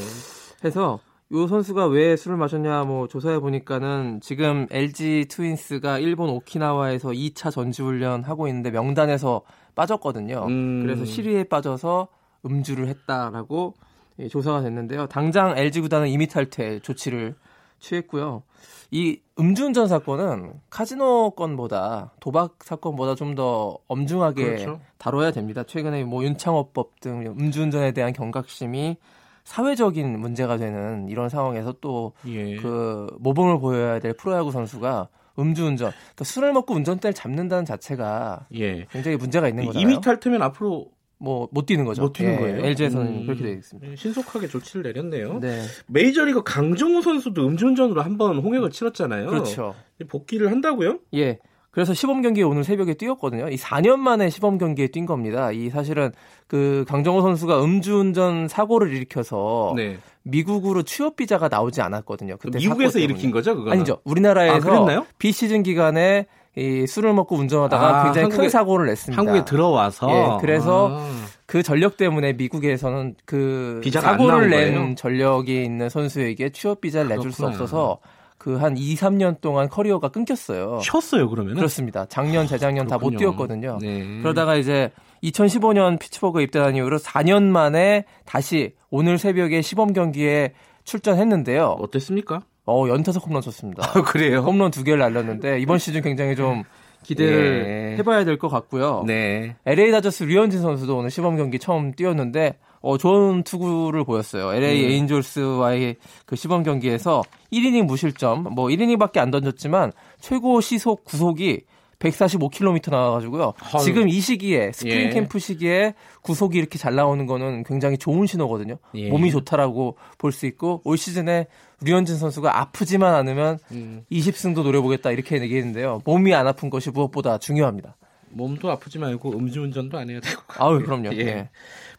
해서 요 선수가 왜 술을 마셨냐 뭐 조사해 보니까는 지금 LG 트윈스가 일본 오키나와에서 2차 전지훈련 하고 있는데 명단에서 빠졌거든요. 음. 그래서 시리에 빠져서 음주를 했다라고 예, 조사가 됐는데요. 당장 LG 구단은 임의 탈퇴 조치를 취했고요. 이 음주운전 사건은 카지노 건보다 도박 사건보다 좀 더 엄중하게 그렇죠. 다뤄야 됩니다. 최근에 뭐 윤창호법 등 음주운전에 대한 경각심이 사회적인 문제가 되는 이런 상황에서 또 예. 그 모범을 보여야 될 프로야구 선수가 음주운전, 그러니까 술을 먹고 운전대를 잡는다는 자체가 예. 굉장히 문제가 있는 거잖아요. 이미 탈퇴면 앞으로 뭐 못 뛰는 거죠. 못 뛰는 예, 거예요. LG에서는 음. 그렇게 되어 있습니다. 신속하게 조치를 내렸네요. 네, 메이저리그 강정호 선수도 음주운전으로 한번 홍역을 치렀잖아요. 그렇죠. 복귀를 한다고요? 예. 그래서 시범 경기에 오늘 새벽에 뛰었거든요. 이 4년 만에 시범 경기에 뛴 겁니다. 이 사실은 그 강정호 선수가 음주운전 사고를 일으켜서 네. 미국으로 취업 비자가 나오지 않았거든요. 그때 미국에서. 일으킨 거죠, 그거? 아니죠. 아, 우리나라에서 그랬나요? 비시즌 기간에 이 술을 먹고 운전하다가 아, 굉장히 한국에- 큰 사고를 냈습니다. 한국에 들어와서. 예, 그래서 아. 그 전력 때문에 미국에서는 그 사고를 낸? 전력이 있는 선수에게 취업 비자를 내줄 수. 없어서 그 한 2, 3년 동안 커리어가 끊겼어요. 쉬었어요, 그러면? 그렇습니다. 작년, 재작년 다 못 뛰었거든요. 네. 그러다가 이제 2015년 피츠버그 입대한 이후로 4년 만에 다시 오늘 새벽에 시범 경기에 출전했는데요. 어땠습니까? 어, 연타석 홈런 쳤습니다. (laughs) 아, 그래요? 홈런 두 개를 날렸는데 이번 시즌 굉장히 좀 기대를 예. 해봐야 될 것 같고요. 네. LA 다저스 류현진 선수도 오늘 시범 경기 처음 뛰었는데 어, 좋은 투구를 보였어요. LA 음. 에인절스와의 그 시범 경기에서 1이닝 무실점, 뭐 1이닝밖에 안 던졌지만 최고 시속 구속이 145km 나와가지고요. 아유. 지금 이 시기에 스프링 예. 캠프 시기에 구속이 이렇게 잘 나오는 거는 굉장히 좋은 신호거든요. 예. 몸이 좋다라고 볼 수 있고 올 시즌에 류현진 선수가 아프지만 않으면 음. 20승도 노려보겠다 이렇게 얘기했는데요. 몸이 안 아픈 것이 무엇보다 중요합니다. 몸도 아프지 말고 음주운전도 안 해야 되고. 아우 그럼요. 예. 예.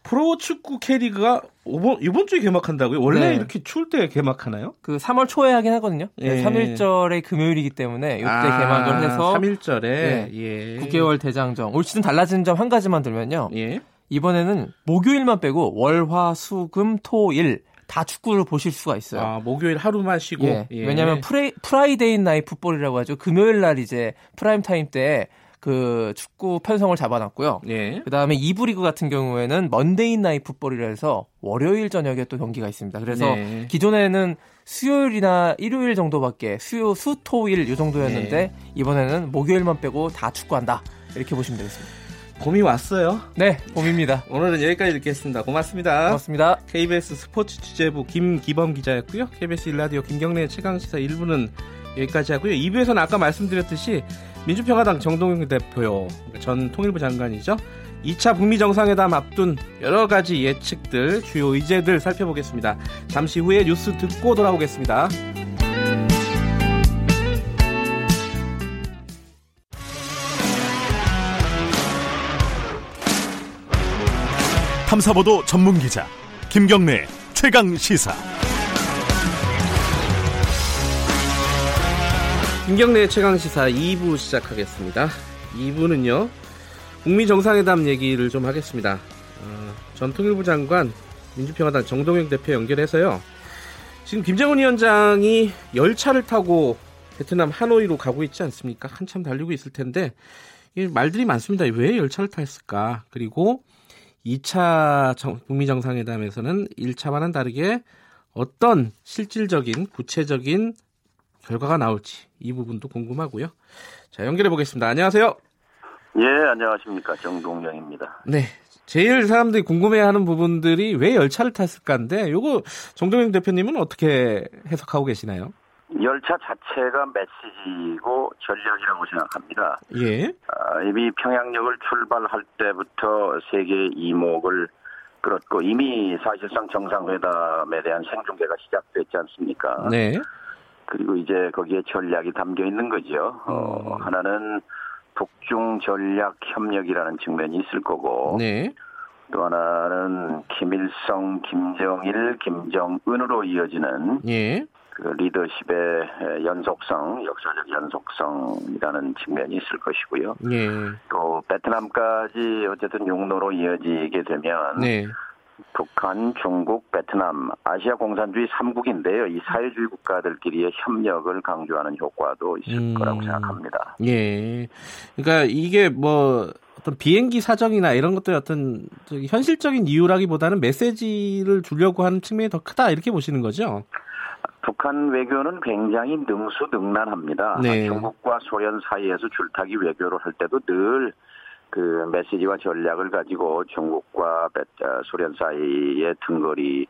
프로축구 K리그가 이번, 이번 주에 개막한다고요? 원래 네. 이렇게 추울 때 개막하나요? 그 3월 초에 하긴 하거든요. 예. 3일절의 금요일이기 때문에 이때 아, 개막을 해서 3일절에 예. 예. 9개월 대장정. 올 시즌 달라진 점 한 가지만 들면요. 예. 이번에는 목요일만 빼고 월, 화, 수, 금, 토, 일 다 축구를 보실 수가 있어요. 아, 목요일 하루만 쉬고. 예. 예. 왜냐하면 Fri, Friday Night Football이라고 하죠. 금요일 날 이제 프라임 타임 때 그 축구 편성을 잡아놨고요. 예. 그 다음에 2부 리그 같은 경우에는 Monday Night Football이라 해서 월요일 저녁에 또 경기가 있습니다. 그래서 네. 기존에는 수요일이나 일요일 정도밖에 수요 수토일 이 정도였는데 네. 이번에는 목요일만 빼고 다 축구한다 이렇게 보시면 되겠습니다. 봄이 왔어요. 네, 봄입니다. (laughs) 오늘은 여기까지 듣겠습니다. 고맙습니다. 고맙습니다. KBS 스포츠 취재부 김기범 기자였고요. KBS 일라디오 김경래 최강시사 1부는 여기까지 하고요. 2부에서는 아까 말씀드렸듯이 민주평화당 정동영 대표 전 통일부 장관이죠. 2차 북미 정상회담 앞둔 여러 가지 예측들, 주요 의제들 살펴보겠습니다. 잠시 후에 뉴스 듣고 돌아오겠습니다. 탐사보도 전문 기자 김경래 최강 시사. 김경래 최강시사 2부 시작하겠습니다. 2부는요, 북미 정상회담 얘기를 좀 하겠습니다. 어, 전 통일부 장관, 민주평화당 정동영 대표 연결해서요. 지금 김정은 위원장이 열차를 타고 베트남 하노이로 가고 있지 않습니까? 한참 달리고 있을 텐데, 이 말들이 많습니다. 왜 열차를 탔을까? 그리고 2차 정- 북미 정상회담에서는 1차와는 다르게 어떤 실질적인 구체적인 결과가 나올지 이 부분도 궁금하고요. 자 연결해 보겠습니다. 안녕하세요. 예, 안녕하십니까. 정동영입니다. 네. 제일 사람들이 궁금해하는 부분들이 왜 열차를 탔을까인데 요거 정동영 대표님은 어떻게 해석하고 계시나요? 열차 자체가 메시지이고 전략이라고 생각합니다. 예. 아, 이미 평양역을 출발할 때부터 세계의 이목을 끌었고 이미 사실상 정상회담에 대한 생중계가 시작됐지 않습니까? 네. 그리고 이제 거기에 전략이 담겨 있는 거죠. 어, 음. 하나는 북중 전략 협력이라는 측면이 있을 거고 네. 또 하나는 김일성, 김정일, 김정은으로 이어지는 예. 그 리더십의 연속성, 역사적 연속성이라는 측면이 있을 것이고요. 예. 또 베트남까지 어쨌든 육로로 이어지게 되면 네. 북한, 중국, 베트남, 아시아 공산주의 3국인데요. 이 사회주의 국가들끼리의 협력을 강조하는 효과도 있을 음. 거라고 생각합니다. 예. 그러니까 이게 뭐 어떤 비행기 사정이나 이런 것들이 어떤 현실적인 이유라기보다는 메시지를 주려고 하는 측면이 더 크다 이렇게 보시는 거죠? 북한 외교는 굉장히 능수능란합니다. 네. 중국과 소련 사이에서 줄타기 외교를 할 때도 늘 그 메시지와 전략을 가지고 중국과 베- 어, 소련 사이에 등거리를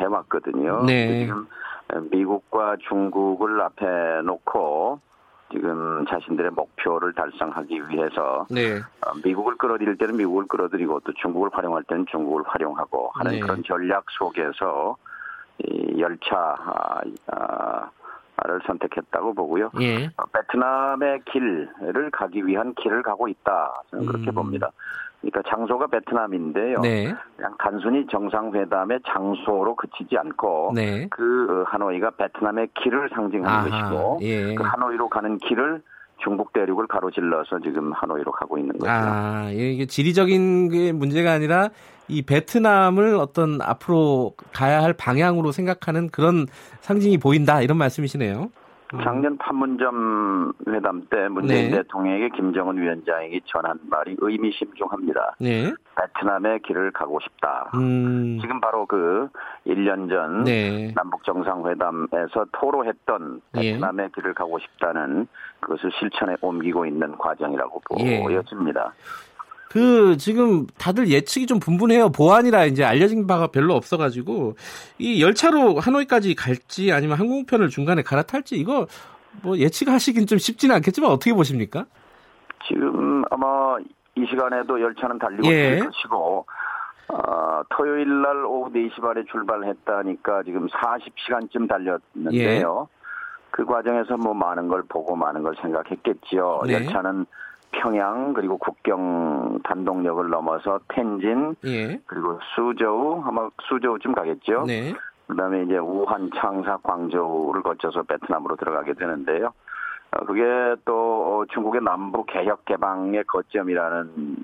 해왔거든요. 네. 지금 미국과 중국을 앞에 놓고 지금 자신들의 목표를 달성하기 위해서 네. 어, 미국을 끌어들일 때는 미국을 끌어들이고 또 중국을 활용할 때는 중국을 활용하고 하는 네. 그런 전략 속에서 이 열차 아, 아, 를 선택했다고 보고요. 예. 어, 베트남의 길을 가기 위한 길을 가고 있다. 저는 그렇게 음. 봅니다. 그러니까 장소가 베트남인데요. 네. 그냥 단순히 정상회담의 장소로 그치지 않고 네. 그 어, 하노이가 베트남의 길을 상징하는 아하, 것이고 예. 그 하노이로 가는 길을 중국 대륙을 가로질러서 지금 하노이로 가고 있는 거죠. 아, 예, 이게 지리적인 게 문제가 아니라 이 베트남을 어떤 앞으로 가야 할 방향으로 생각하는 그런 상징이 보인다 이런 말씀이시네요. 음. 작년 판문점 회담 때 문재인 네. 대통령에게 김정은 위원장이 전한 말이 의미심중합니다. 네. 베트남의 길을 가고 싶다. 음. 지금 바로 그 1년 전 네. 남북 정상회담에서 토로했던 예. 베트남의 길을 가고 싶다는 그것을 실천에 옮기고 있는 과정이라고 예. 보여집니다. 그 지금 다들 예측이 좀 분분해요. 보안이라 이제 알려진 바가 별로 없어가지고 이 열차로 하노이까지 갈지 아니면 항공편을 중간에 갈아탈지 이거 뭐 예측하시긴 좀 쉽지는 않겠지만 어떻게 보십니까? 지금 아마 이 시간에도 열차는 달리고 예. 있을 것이고 어, 토요일 날 오후 4시 반에 출발했다니까 지금 40시간쯤 달렸는데요. 예. 그 과정에서 뭐 많은 걸 보고 많은 걸 생각했겠지요. 네. 열차는 평양 그리고 국경 단동역을 넘어서 텐진 예. 그리고 수저우 아마 수저우쯤 가겠죠. 네. 그다음에 이제 우한, 창사, 광저우를 거쳐서 베트남으로 들어가게 되는데요. 어, 그게 또 어, 중국의 남부 개혁 개방의 거점이라는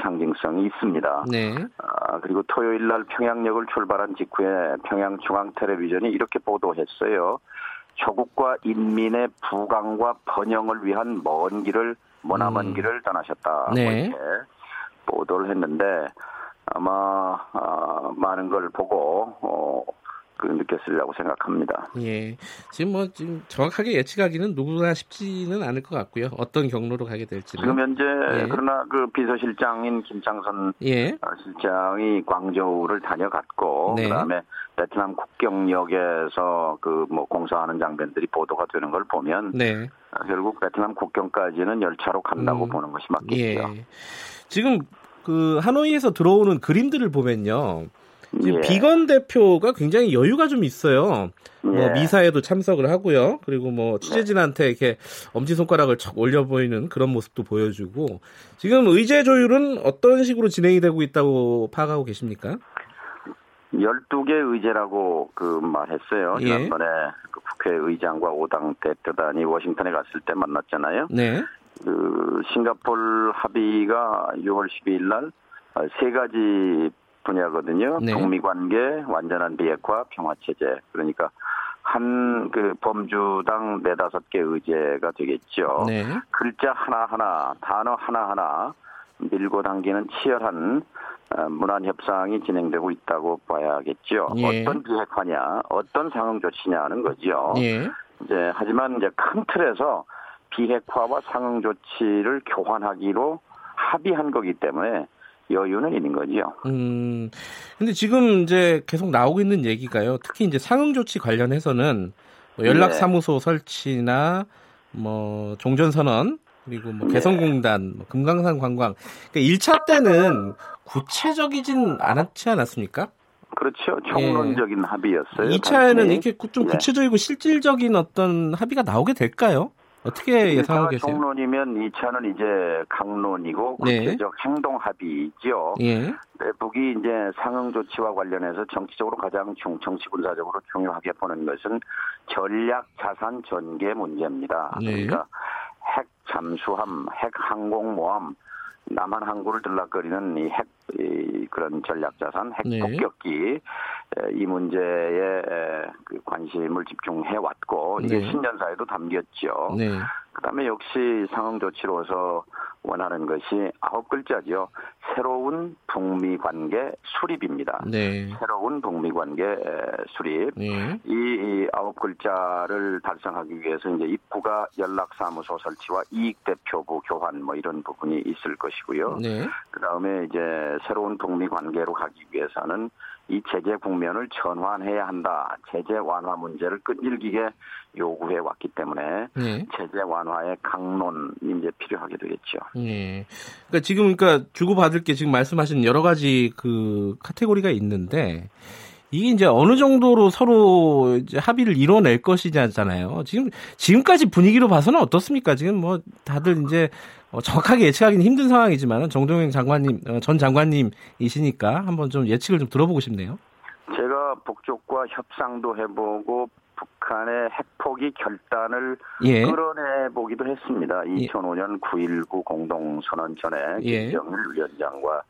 상징성이 있습니다. 네. 아, 그리고 토요일 날 평양역을 출발한 직후에 평양 중앙 텔레비전이 이렇게 보도했어요. 조국과 인민의 부강과 번영을 위한 먼 길을 머나먼 음. 길을 떠나셨다. 네. 뭐 이렇게 보도를 했는데 아마 아, 많은 걸 보고 어, 그 느꼈으리라고 생각합니다. 예. 지금 뭐 지금 정확하게 예측하기는 누구나 쉽지는 않을 것 같고요. 어떤 경로로 가게 될지는. 지금 현재 예. 그러나 그 비서실장인 김창선 예. 어, 실장이 광저우를 다녀갔고 네. 그다음에 베트남 국경역에서 그 뭐 공사하는 장면들이 보도가 되는 걸 보면 네. 어, 결국 베트남 국경까지는 열차로 간다고 음. 보는 것이 맞겠죠. 예. 지금 그 하노이에서 들어오는 그림들을 보면요. 예. 비건 대표가 굉장히 여유가 좀 있어요. 뭐 예. 미사에도 참석을 하고요. 그리고 뭐 취재진한테 이렇게 엄지 손가락을 척 올려 보이는 그런 모습도 보여주고 지금 의제 조율은 어떤 식으로 진행이 되고 있다고 파악하고 계십니까? 12개 의제라고 그 말했어요. 예. 지난번에 그 국회 의장과 5당 대표단이 워싱턴에 갔을 때 만났잖아요. 네. 그 싱가폴 합의가 6월 12일 날 세 가지 분야거든요. 네. 북미 관계, 완전한 비핵화, 평화 체제. 그러니까 한 그 범주당 네다섯 개 의제가 되겠죠. 네. 글자 하나하나, 단어 하나하나 밀고 당기는 치열한 어, 문안 협상이 진행되고 있다고 봐야겠죠. 예. 어떤 비핵화냐, 어떤 상응 조치냐는 거죠. 예. 이제 하지만 이제 큰 틀에서 비핵화와 상응 조치를 교환하기로 합의한 거기 때문에 여유는 있는 거죠. 음. 근데 지금 이제 계속 나오고 있는 얘기가요. 특히 이제 상응 조치 관련해서는 뭐 연락 사무소 설치나 뭐 종전 선언 그리고 뭐 개성공단, 뭐 금강산 관광. 그러니까 1차 때는 구체적이진 않았지 않았습니까? 그렇죠. 총론적인 합의였어요. 2차에는 당시. 이렇게 구- 좀 네. 구체적이고 실질적인 어떤 합의가 나오게 될까요? 어떻게 예상하고 1차가 계세요? 총론이면 2차는 이제 강론이고 네. 구체적 행동 합의죠. 예. 북이 이제 상응 조치와 관련해서 정치적으로 가장 중, 정치 군사적으로 중요하게 보는 것은 전략 자산 전개 문제입니다. 네. 그러니까 핵 잠수함, 핵 항공모함, 남한 항구를 들락거리는 이 핵, 이 그런 전략 자산, 핵 네. 폭격기 이 문제에 에, 그 관심을 집중해 왔고 이게 네. 신년사에도 담겼죠. 네. 그다음에 역시 상응 조치로서 원하는 것이 아홉 글자죠. 새로운 북미 관계 수립입니다. 네. 새로운 북미 관계 에, 수립. 예. 이, 이 아홉 글자를 달성하기 위해서 이제 입구가 연락사무소 설치와 이익대표부 교환 뭐 이런 부분이 있을 것이고요. 네. 그 다음에 이제 새로운 북미 관계로 가기 위해서는 이 제재 국면을 전환해야 한다. 제재 완화 문제를 끈질기게 요구해 왔기 때문에 네. 제재 완화의 강론이 이제 필요하게 되겠죠. 예. 그러니까 지금 그러니까 주고받을 게 지금 말씀하신 여러 가지 그 카테고리가 있는데 이게 이제 어느 정도로 서로 이제 합의를 이뤄낼 것이잖아요. 지금 지금까지 분위기로 봐서는 어떻습니까? 지금 뭐 다들 이제 어, 정확하게 예측하기는 힘든 상황이지만 정동영 장관님 어, 전 장관님이시니까 한번 좀 예측을 좀 들어보고 싶네요. 제가 북쪽과 협상도 해보고 북한의 핵포기 결단을 예. 끌어내 보기도 했습니다. 2005년 9.19 공동선언 전에 예. 김정일 위원장과 어,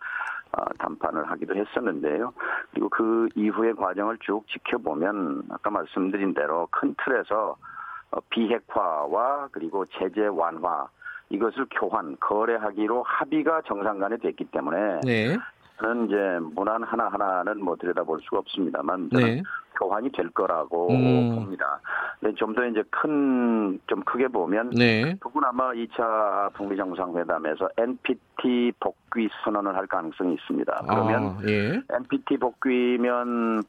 담판을 하기도 했었는데요. 그리고 그 이후의 과정을 쭉 지켜보면 아까 말씀드린 대로 큰 틀에서 어, 비핵화와 그리고 제재 완화 이것을 교환 거래하기로 합의가 정상 간에 됐기 때문에 네. 저는 이제 문안 하나 하나는 뭐 들여다볼 수가 없습니다만 저는 네. 교환이 될 거라고 음. 봅니다. 근데 좀 더 이제 큰 좀 크게 보면 네. 아마 2차 북미 정상회담에서 NPT 복귀 선언을 할 가능성이 있습니다. 그러면 아, 예. NPT 복귀면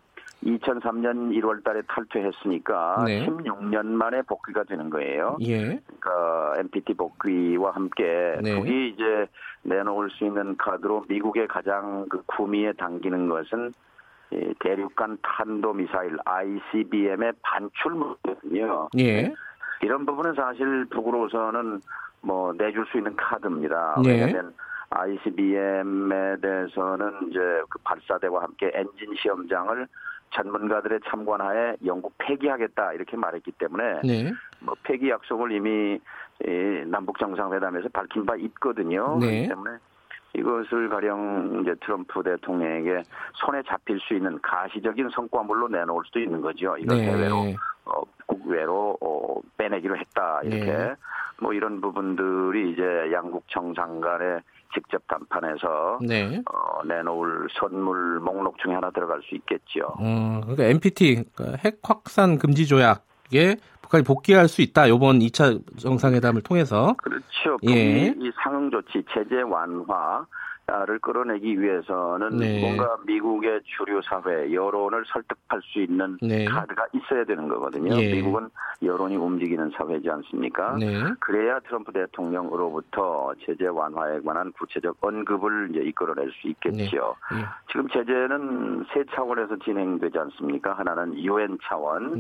2003년 1월 달에 탈퇴했으니까 네. 16년 만에 복귀가 되는 거예요. 예. 그러니까 NPT 복귀와 함께 네. 북이 이제 내놓을 수 있는 카드로 미국의 가장 그 구미에 당기는 것은 이 대륙간 탄도 미사일 ICBM의 반출 문제거든요. 예. 이런 부분은 사실 북으로서는 뭐 내줄 수 있는 카드입니다. 네. 왜냐하면 ICBM에 대해서는 이제 그 발사대와 함께 엔진 시험장을 전문가들의 참관하에 영국 폐기하겠다 이렇게 말했기 때문에 네. 뭐 폐기 약속을 이미 이 남북 정상회담에서 밝힌 바 있거든요. 네. 그렇기 때문에 이것을 가령 이제 트럼프 대통령에게 손에 잡힐 수 있는 가시적인 성과물로 내놓을 수도 있는 거죠. 이걸 네. 해외로 어, 국외로 어, 빼내기로 했다 이렇게 네. 뭐 이런 부분들이 이제 양국 정상 간에 직접 담판해서 네. 어, 내놓을 선물 목록 중에 하나 들어갈 수 있겠죠. 어, 그러니까 NPT 그러니까 핵 확산 금지 조약에 북한이 복귀할 수 있다. 이번 2차 정상회담을 통해서 그렇죠. 예. 이 상응 조치 제재 완화 를 끌어내기 위해서는 네. 뭔가 미국의 주류 사회 여론을 설득할 수 있는 네. 카드가 있어야 되는 거거든요. 예. 미국은 여론이 움직이는 사회지 않습니까? 네. 그래야 트럼프 대통령으로부터 제재 완화에 관한 구체적 언급을 이제 이끌어낼 수 있겠죠. 예. 지금 제재는 세 차원에서 진행되지 않습니까? 하나는 유엔 차원,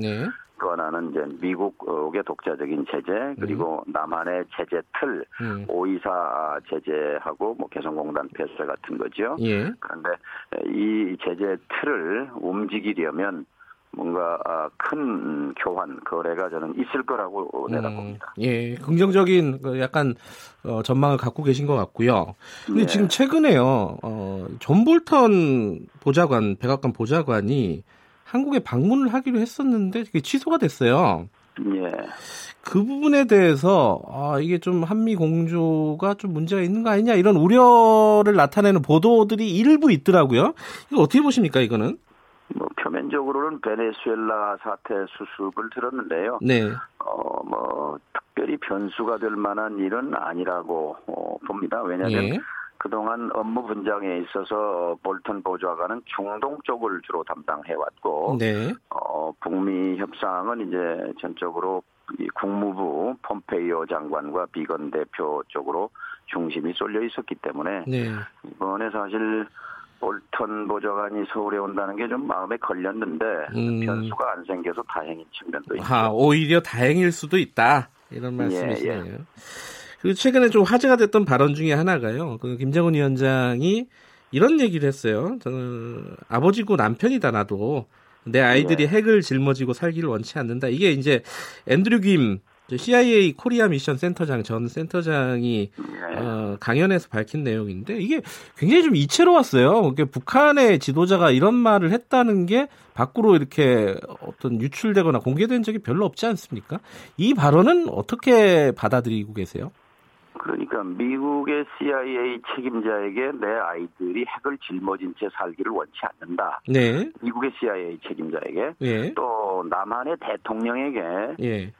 하나는 이제 미국의 독자적인 제재, 그리고 남한의 제재 틀, 음. 524 제재하고 뭐 개성공단 폐쇄 같은 거죠. 예. 그런데 이 제재 틀을 움직이려면 뭔가 아, 큰 교환 거래가 저는 있을 거라고 내다봅니다. 음, 예, 긍정적인 그 약간 어, 전망을 갖고 계신 것 같고요. 근데 네. 지금 최근에요, 어, 존 볼턴 보좌관, 백악관 보좌관이 한국에 방문을 하기로 했었는데 그게 취소가 됐어요. 예. 그 부분에 대해서 아, 이게 좀 한미 공조가 좀 문제가 있는 거 아니냐 이런 우려를 나타내는 보도들이 일부 있더라고요. 이거 어떻게 보십니까 이거는? 뭐 표면적으로는 베네수엘라 사태 수습을 들었는데요. 네, 어, 뭐 특별히 변수가 될 만한 일은 아니라고 어, 봅니다. 왜냐하면 예, 그동안 업무 분장에 있어서 볼턴 보좌관은 중동 쪽을 주로 담당해 왔고 네, 어, 북미 협상은 이제 전적으로 이 국무부 폼페이오 장관과 비건 대표 쪽으로 중심이 쏠려 있었기 때문에 네, 이번에 사실 볼턴 보좌관이 서울에 온다는 게 좀 마음에 걸렸는데 음. 변수가 안 생겨서 다행인 측면도 있죠. 아, 오히려 다행일 수도 있다. 이런 예, 말씀이시네요. 그리고 최근에 좀 화제가 됐던 발언 중에 하나가요. 그 김정은 위원장이 이런 얘기를 했어요. 저는 아버지고 남편이다 나도 내 아이들이 네. 핵을 짊어지고 살기를 원치 않는다. 이게 이제 앤드류 김 CIA Korea Mission 센터장 전 센터장이 예. 어, 강연에서 밝힌 내용인데 이게 굉장히 좀 이채로웠어요. 그게 북한의 지도자가 이런 말을 했다는 게 밖으로 이렇게 어떤 유출되거나 공개된 적이 별로 없지 않습니까? 이 발언은 어떻게 받아들이고 계세요? 그러니까 미국의 CIA 책임자에게 내 아이들이 핵을 짊어진 채 살기를 원치 않는다. 네, 미국의 CIA 책임자에게 예, 또 남한의 대통령에게 예, 에,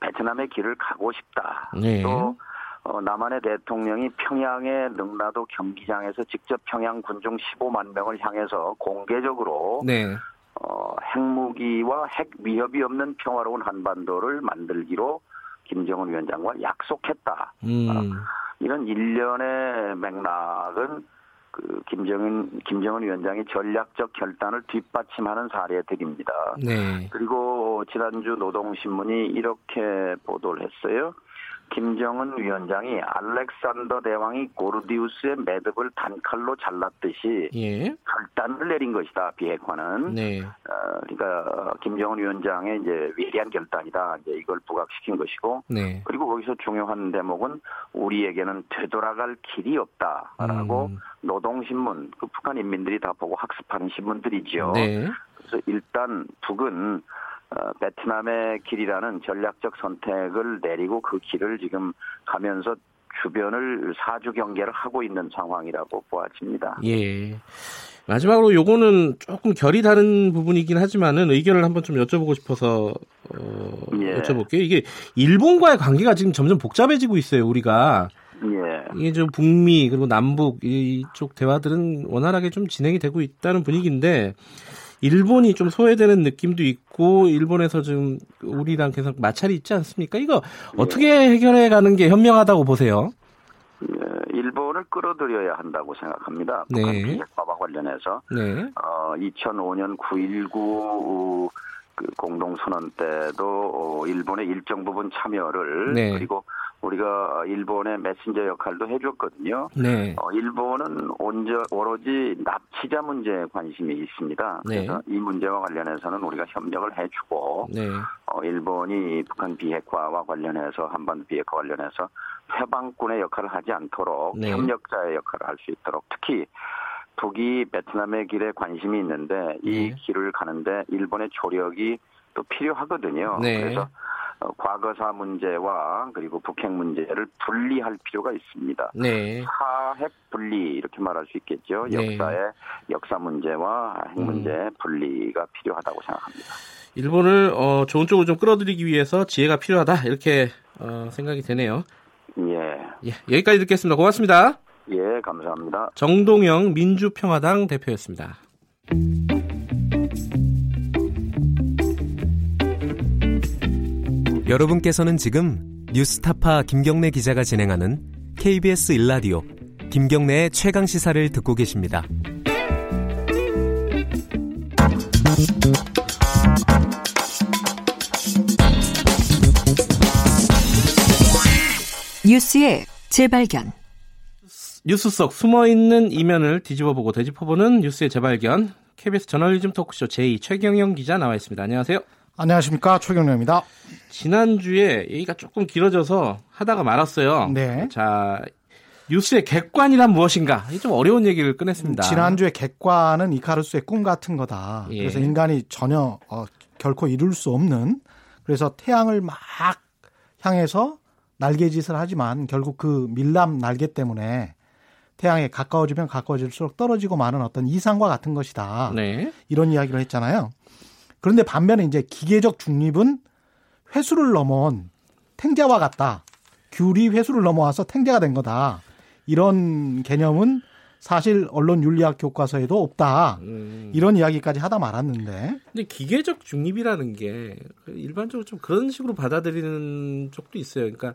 베트남의 길을 가고 싶다. 네. 또 어, 남한의 대통령이 평양의 능라도 경기장에서 직접 평양 군중 15만 명을 향해서 공개적으로 네, 어, 핵무기와 핵 위협이 없는 평화로운 한반도를 만들기로 김정은 위원장과 약속했다. 음, 이런 일련의 맥락은 그 김정은 김정은 위원장의 전략적 결단을 뒷받침하는 사례들입니다. 네, 그리고 지난주 노동신문이 이렇게 보도를 했어요. 김정은 위원장이 알렉산더 대왕이 고르디우스의 매듭을 단칼로 잘랐듯이 예, 결단을 내린 것이다 비핵화는. 네, 어, 그러니까 김정은 위원장의 이제 위대한 결단이다. 이제 이걸 부각시킨 것이고 네, 그리고 거기서 중요한 대목은 우리에게는 되돌아갈 길이 없다라고 음. 노동신문 그 북한 인민들이 다 보고 학습하는 신문들이죠. 네, 그래서 일단 북은 어, 베트남의 길이라는 전략적 선택을 내리고 그 길을 지금 가면서 주변을 사주 경계를 하고 있는 상황이라고 보아집니다. 예. 마지막으로 요거는 조금 결이 다른 부분이긴 하지만은 의견을 한번 좀 여쭤보고 싶어서 어, 예. 여쭤볼게요. 이게 일본과의 관계가 지금 점점 복잡해지고 있어요. 우리가 예. 이게 좀 북미 그리고 남북 이쪽 대화들은 원활하게 좀 진행이 되고 있다는 분위기인데 일본이 좀 소외되는 느낌도 있고 일본에서 지금 우리랑 계속 마찰이 있지 않습니까? 이거 어떻게 해결해 가는 게 현명하다고 보세요? 예, 일본을 끌어들여야 한다고 생각합니다. 네. 북한 비핵화와 관련해서 네. 어, 2005년 9.19 그 공동선언 때도 어, 일본의 일정 부분 참여를 네. 그리고 우리가 일본의 메신저 역할도 해줬거든요. 네. 어, 일본은 온저, 오로지 납치자 문제에 관심이 있습니다. 네. 그래서 이 문제와 관련해서는 우리가 협력을 해주고 네. 어, 일본이 북한 비핵화와 관련해서 한반도 비핵화 관련해서 해방군의 역할을 하지 않도록 네. 협력자의 역할을 할 수 있도록 특히 북이 베트남의 길에 관심이 있는데 이 네. 길을 가는데 일본의 조력이 또 필요하거든요. 네. 그래서 어, 과거사 문제와 그리고 북핵 문제를 분리할 필요가 있습니다. 네. 사핵 분리 이렇게 말할 수 있겠죠. 네. 역사의 역사 문제와 핵 음. 문제 분리가 필요하다고 생각합니다. 일본을 어, 좋은 쪽으로 좀 끌어들이기 위해서 지혜가 필요하다 이렇게 어, 생각이 되네요. 예, 예, 여기까지 듣겠습니다. 고맙습니다. 예, 감사합니다. 정동영 민주평화당 대표였습니다. 여러분께서는 지금 뉴스타파 김경래 기자가 진행하는 KBS 일라디오 김경래의 최강 시사를 듣고 계십니다. 뉴스의 재발견. 뉴스 속 숨어 있는 이면을 뒤집어 보고 되짚어보는 뉴스의 재발견. KBS 저널리즘 토크쇼 제2 최경영 기자 나와 있습니다. 안녕하세요. 안녕하십니까 최경련입니다. 지난주에 얘기가 조금 길어져서 하다가 말았어요. 네. 자, 뉴스의 객관이란 무엇인가? 좀 어려운 얘기를 꺼냈습니다. 지난주에 객관은 이카루스의 꿈 같은 거다. 예. 그래서 인간이 전혀 어, 결코 이룰 수 없는 그래서 태양을 막 향해서 날개짓을 하지만 결국 그 밀람 날개 때문에 태양에 가까워지면 가까워질수록 떨어지고 마는 어떤 이상과 같은 것이다. 네. 이런 이야기를 했잖아요. 그런데 반면에 이제 기계적 중립은 회수를 넘어온 탱자와 같다. 귤이 회수를 넘어와서 탱자가 된 거다. 이런 개념은 사실 언론 윤리학 교과서에도 없다. 음. 이런 이야기까지 하다 말았는데 근데 기계적 중립이라는 게 일반적으로 좀 그런 식으로 받아들이는 쪽도 있어요. 그러니까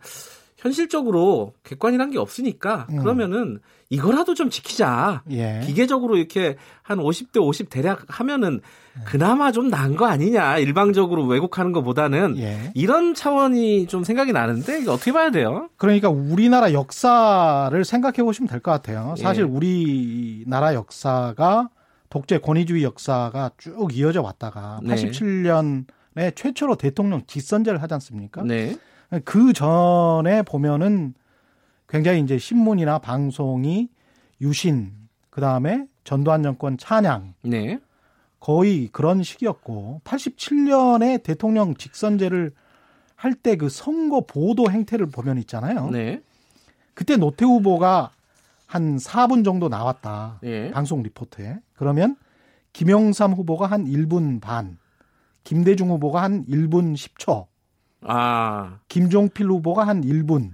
현실적으로 객관이란 게 없으니까 음. 그러면은 이거라도 좀 지키자. 예. 기계적으로 이렇게 한 50대 50 대략 하면은 네. 그나마 좀 나은 거 아니냐. 일방적으로 왜곡하는 것보다는 예. 이런 차원이 좀 생각이 나는데 이거 어떻게 봐야 돼요? 그러니까 우리나라 역사를 생각해 보시면 될 것 같아요. 사실 예. 우리나라 역사가 독재 권위주의 역사가 쭉 이어져 왔다가 네. 87년에 최초로 대통령 직선제를 하지 않습니까? 네. 그 전에 보면은 굉장히 이제 신문이나 방송이 유신, 그 다음에 전두환 정권 찬양, 네. 거의 그런 시기였고, 87년에 대통령 직선제를 할 때 그 선거 보도 행태를 보면 있잖아요. 네. 그때 노태우 후보가 한 4분 정도 나왔다. 예. 방송 리포트에. 그러면 김영삼 후보가 한 1분 반, 김대중 후보가 한 1분 10초, 아. 김종필 후보가 한 1분.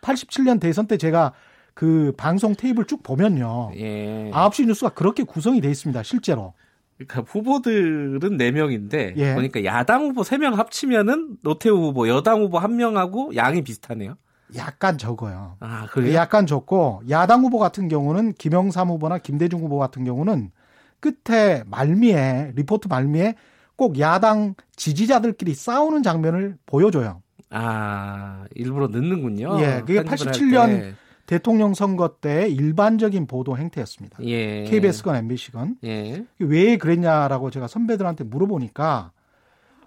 87년 대선 때 제가 그 방송 테이블 쭉 보면요. 예. 9시 뉴스가 그렇게 구성이 돼 있습니다. 실제로. 그러니까 후보들은 4명인데 예. 보니까 야당 후보 3명 합치면은 노태우 후보, 여당 후보 1명하고 양이 비슷하네요. 약간 적어요. 아, 그래요? 약간 적고 야당 후보 같은 경우는 김영삼 후보나 김대중 후보 같은 경우는 끝에 말미에 리포트 말미에 꼭 야당 지지자들끼리 싸우는 장면을 보여줘요. 아, 일부러 넣는군요. 예, 그게 편집을 87년 할 때. 대통령 선거 때 일반적인 보도 행태였습니다. 예. KBS건 MBC건 예. 왜 그랬냐라고 제가 선배들한테 물어보니까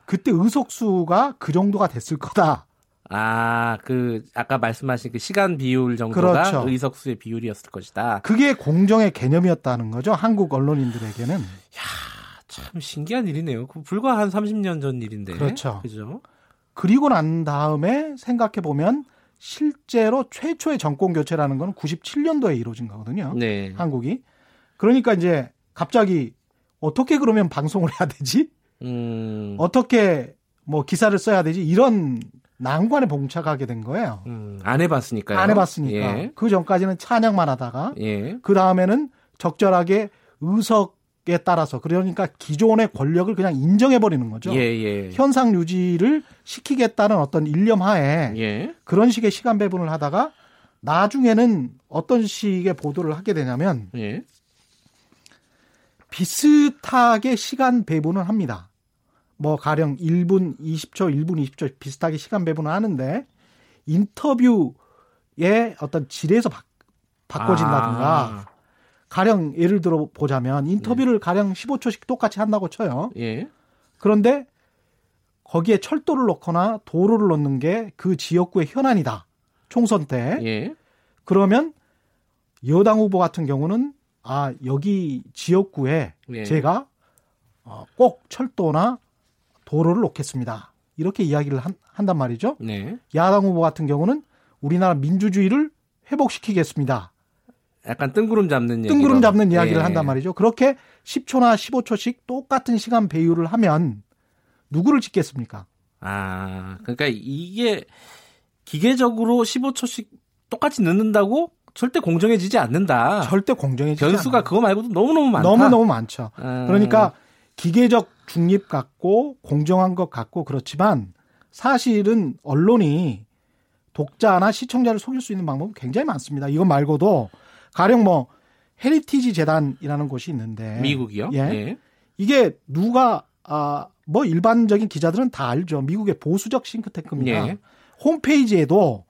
그때 의석수가 그 정도가 됐을 거다. 아, 그 아까 말씀하신 그 시간 비율 정도가 그렇죠. 의석수의 비율이었을 것이다. 그게 공정의 개념이었다는 거죠. 한국 언론인들에게는. 참 신기한 일이네요. 그 불과 한 30년 전 일인데. 그렇죠. 그죠? 그리고 난 다음에 생각해 보면 실제로 최초의 정권 교체라는 건 97년도에 이루어진 거거든요. 네. 한국이. 그러니까 이제 갑자기 어떻게 그러면 방송을 해야 되지? 음. 어떻게 뭐 기사를 써야 되지? 이런 난관에 봉착하게 된 거예요. 음, 안 해봤으니까요. 안 해봤으니까. 예. 그 전까지는 찬양만 하다가 예. 그 다음에는 적절하게 의석 에 따라서 그러니까 기존의 권력을 그냥 인정해 버리는 거죠. 예, 예. 현상 유지를 시키겠다는 어떤 일념 하에 예. 그런 식의 시간 배분을 하다가 나중에는 어떤 식의 보도를 하게 되냐면 예. 비슷하게 시간 배분을 합니다. 뭐 가령 1분 20초, 1분 20초 비슷하게 시간 배분을 하는데 인터뷰의 어떤 질에서 바, 바꿔진다든가 아, 가령 예를 들어 보자면 인터뷰를 가령 15초씩 똑같이 한다고 쳐요. 예. 그런데 거기에 철도를 넣거나 도로를 넣는 게 그 지역구의 현안이다. 총선 때. 예. 그러면 여당 후보 같은 경우는 아, 여기 지역구에 예. 제가 어, 꼭 철도나 도로를 놓겠습니다. 이렇게 이야기를 한- 한단 말이죠. 네. 야당 후보 같은 경우는 우리나라 민주주의를 회복시키겠습니다. 약간 뜬구름 잡는 얘기. 뜬구름 잡는 이야기를 예. 한단 말이죠. 그렇게 10초나 15초씩 똑같은 시간 배율을 하면 누구를 찍겠습니까? 아, 그러니까 이게 기계적으로 15초씩 똑같이 넣는다고 절대 공정해지지 않는다. 절대 공정해지지 변수가 않아요. 그거 말고도 너무너무 많다. 너무너무 많죠. 음. 그러니까 기계적 중립 같고 공정한 것 같고 그렇지만 사실은 언론이 독자나 시청자를 속일 수 있는 방법은 굉장히 많습니다. 이거 말고도 가령 뭐 헤리티지 재단이라는 곳이 있는데 미국이요? 예. 예. 이게 누가 아 뭐 일반적인 기자들은 다 알죠. 미국의 보수적 싱크탱크입니다. 예. 홈페이지에도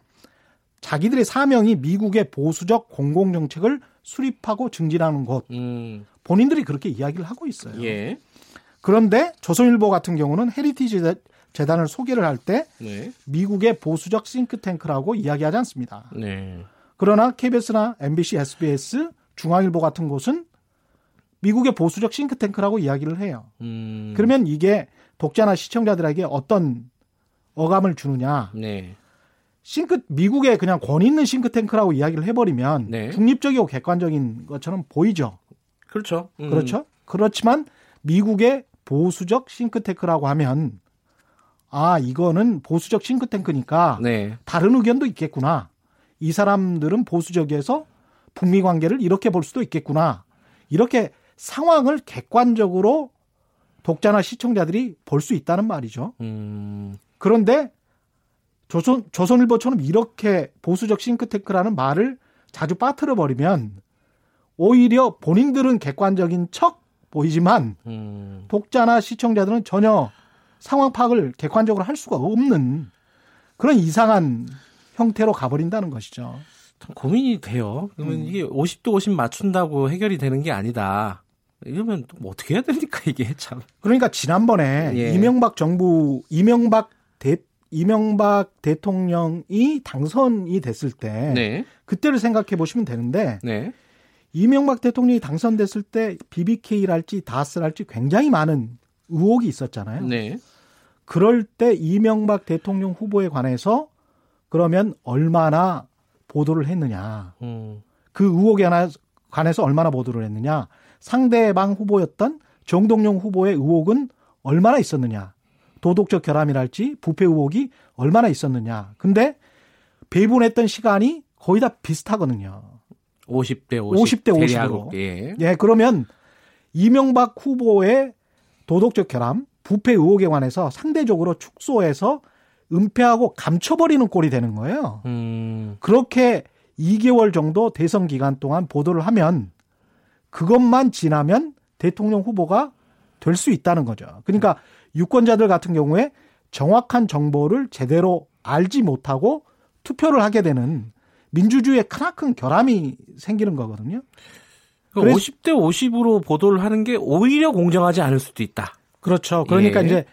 자기들의 사명이 미국의 보수적 공공 정책을 수립하고 증진하는 곳. 음. 본인들이 그렇게 이야기를 하고 있어요. 예. 그런데 조선일보 같은 경우는 헤리티지 재단을 소개를 할때 네. 미국의 보수적 싱크탱크라고 이야기하지 않습니다. 네. 그러나 KBS나 MBC, SBS, 중앙일보 같은 곳은 미국의 보수적 싱크탱크라고 이야기를 해요. 음. 그러면 이게 독자나 시청자들에게 어떤 어감을 주느냐? 네. 싱크 미국의 그냥 권위 있는 싱크탱크라고 이야기를 해버리면 네. 중립적이고 객관적인 것처럼 보이죠. 그렇죠. 음. 그렇죠. 그렇지만 미국의 보수적 싱크탱크라고 하면 아 이거는 보수적 싱크탱크니까 네. 다른 의견도 있겠구나. 이 사람들은 보수적이어서 북미 관계를 이렇게 볼 수도 있겠구나. 이렇게 상황을 객관적으로 독자나 시청자들이 볼 수 있다는 말이죠. 음. 그런데 조선 조선일보처럼 이렇게 보수적 싱크탱크라는 말을 자주 빠뜨려 버리면 오히려 본인들은 객관적인 척 보이지만 음. 독자나 시청자들은 전혀 상황 파악을 객관적으로 할 수가 없는 그런 이상한 형태로 가버린다는 것이죠. 참 고민이 돼요. 그러면 음. 이게 50도 50 맞춘다고 해결이 되는 게 아니다. 이러면 또 뭐 어떻게 해야 됩니까 이게 참. 그러니까 지난번에 예. 이명박 정부 이명박 대 이명박 대통령이 당선이 됐을 때 네. 그때를 생각해 보시면 되는데 네. 이명박 대통령이 당선됐을 때 BBK랄지 다스랄지 굉장히 많은 의혹이 있었잖아요. 네. 그럴 때 이명박 대통령 후보에 관해서 그러면 얼마나 보도를 했느냐. 음. 그 의혹에 관해서 얼마나 보도를 했느냐. 상대방 후보였던 정동영 후보의 의혹은 얼마나 있었느냐. 도덕적 결함이랄지 부패 의혹이 얼마나 있었느냐. 근데 배분했던 시간이 거의 다 비슷하거든요. 50대 50. 50대 50으로. 대략, 예. 예, 그러면 이명박 후보의 도덕적 결함, 부패 의혹에 관해서 상대적으로 축소해서 은폐하고 감춰버리는 꼴이 되는 거예요. 음. 그렇게 2개월 정도 대선 기간 동안 보도를 하면 그것만 지나면 대통령 후보가 될 수 있다는 거죠. 그러니까 유권자들 같은 경우에 정확한 정보를 제대로 알지 못하고 투표를 하게 되는 민주주의의 크나큰 결함이 생기는 거거든요. 그래서- 50대 50으로 보도를 하는 게 오히려 공정하지 않을 수도 있다. 그렇죠. 그러니까 예. 이제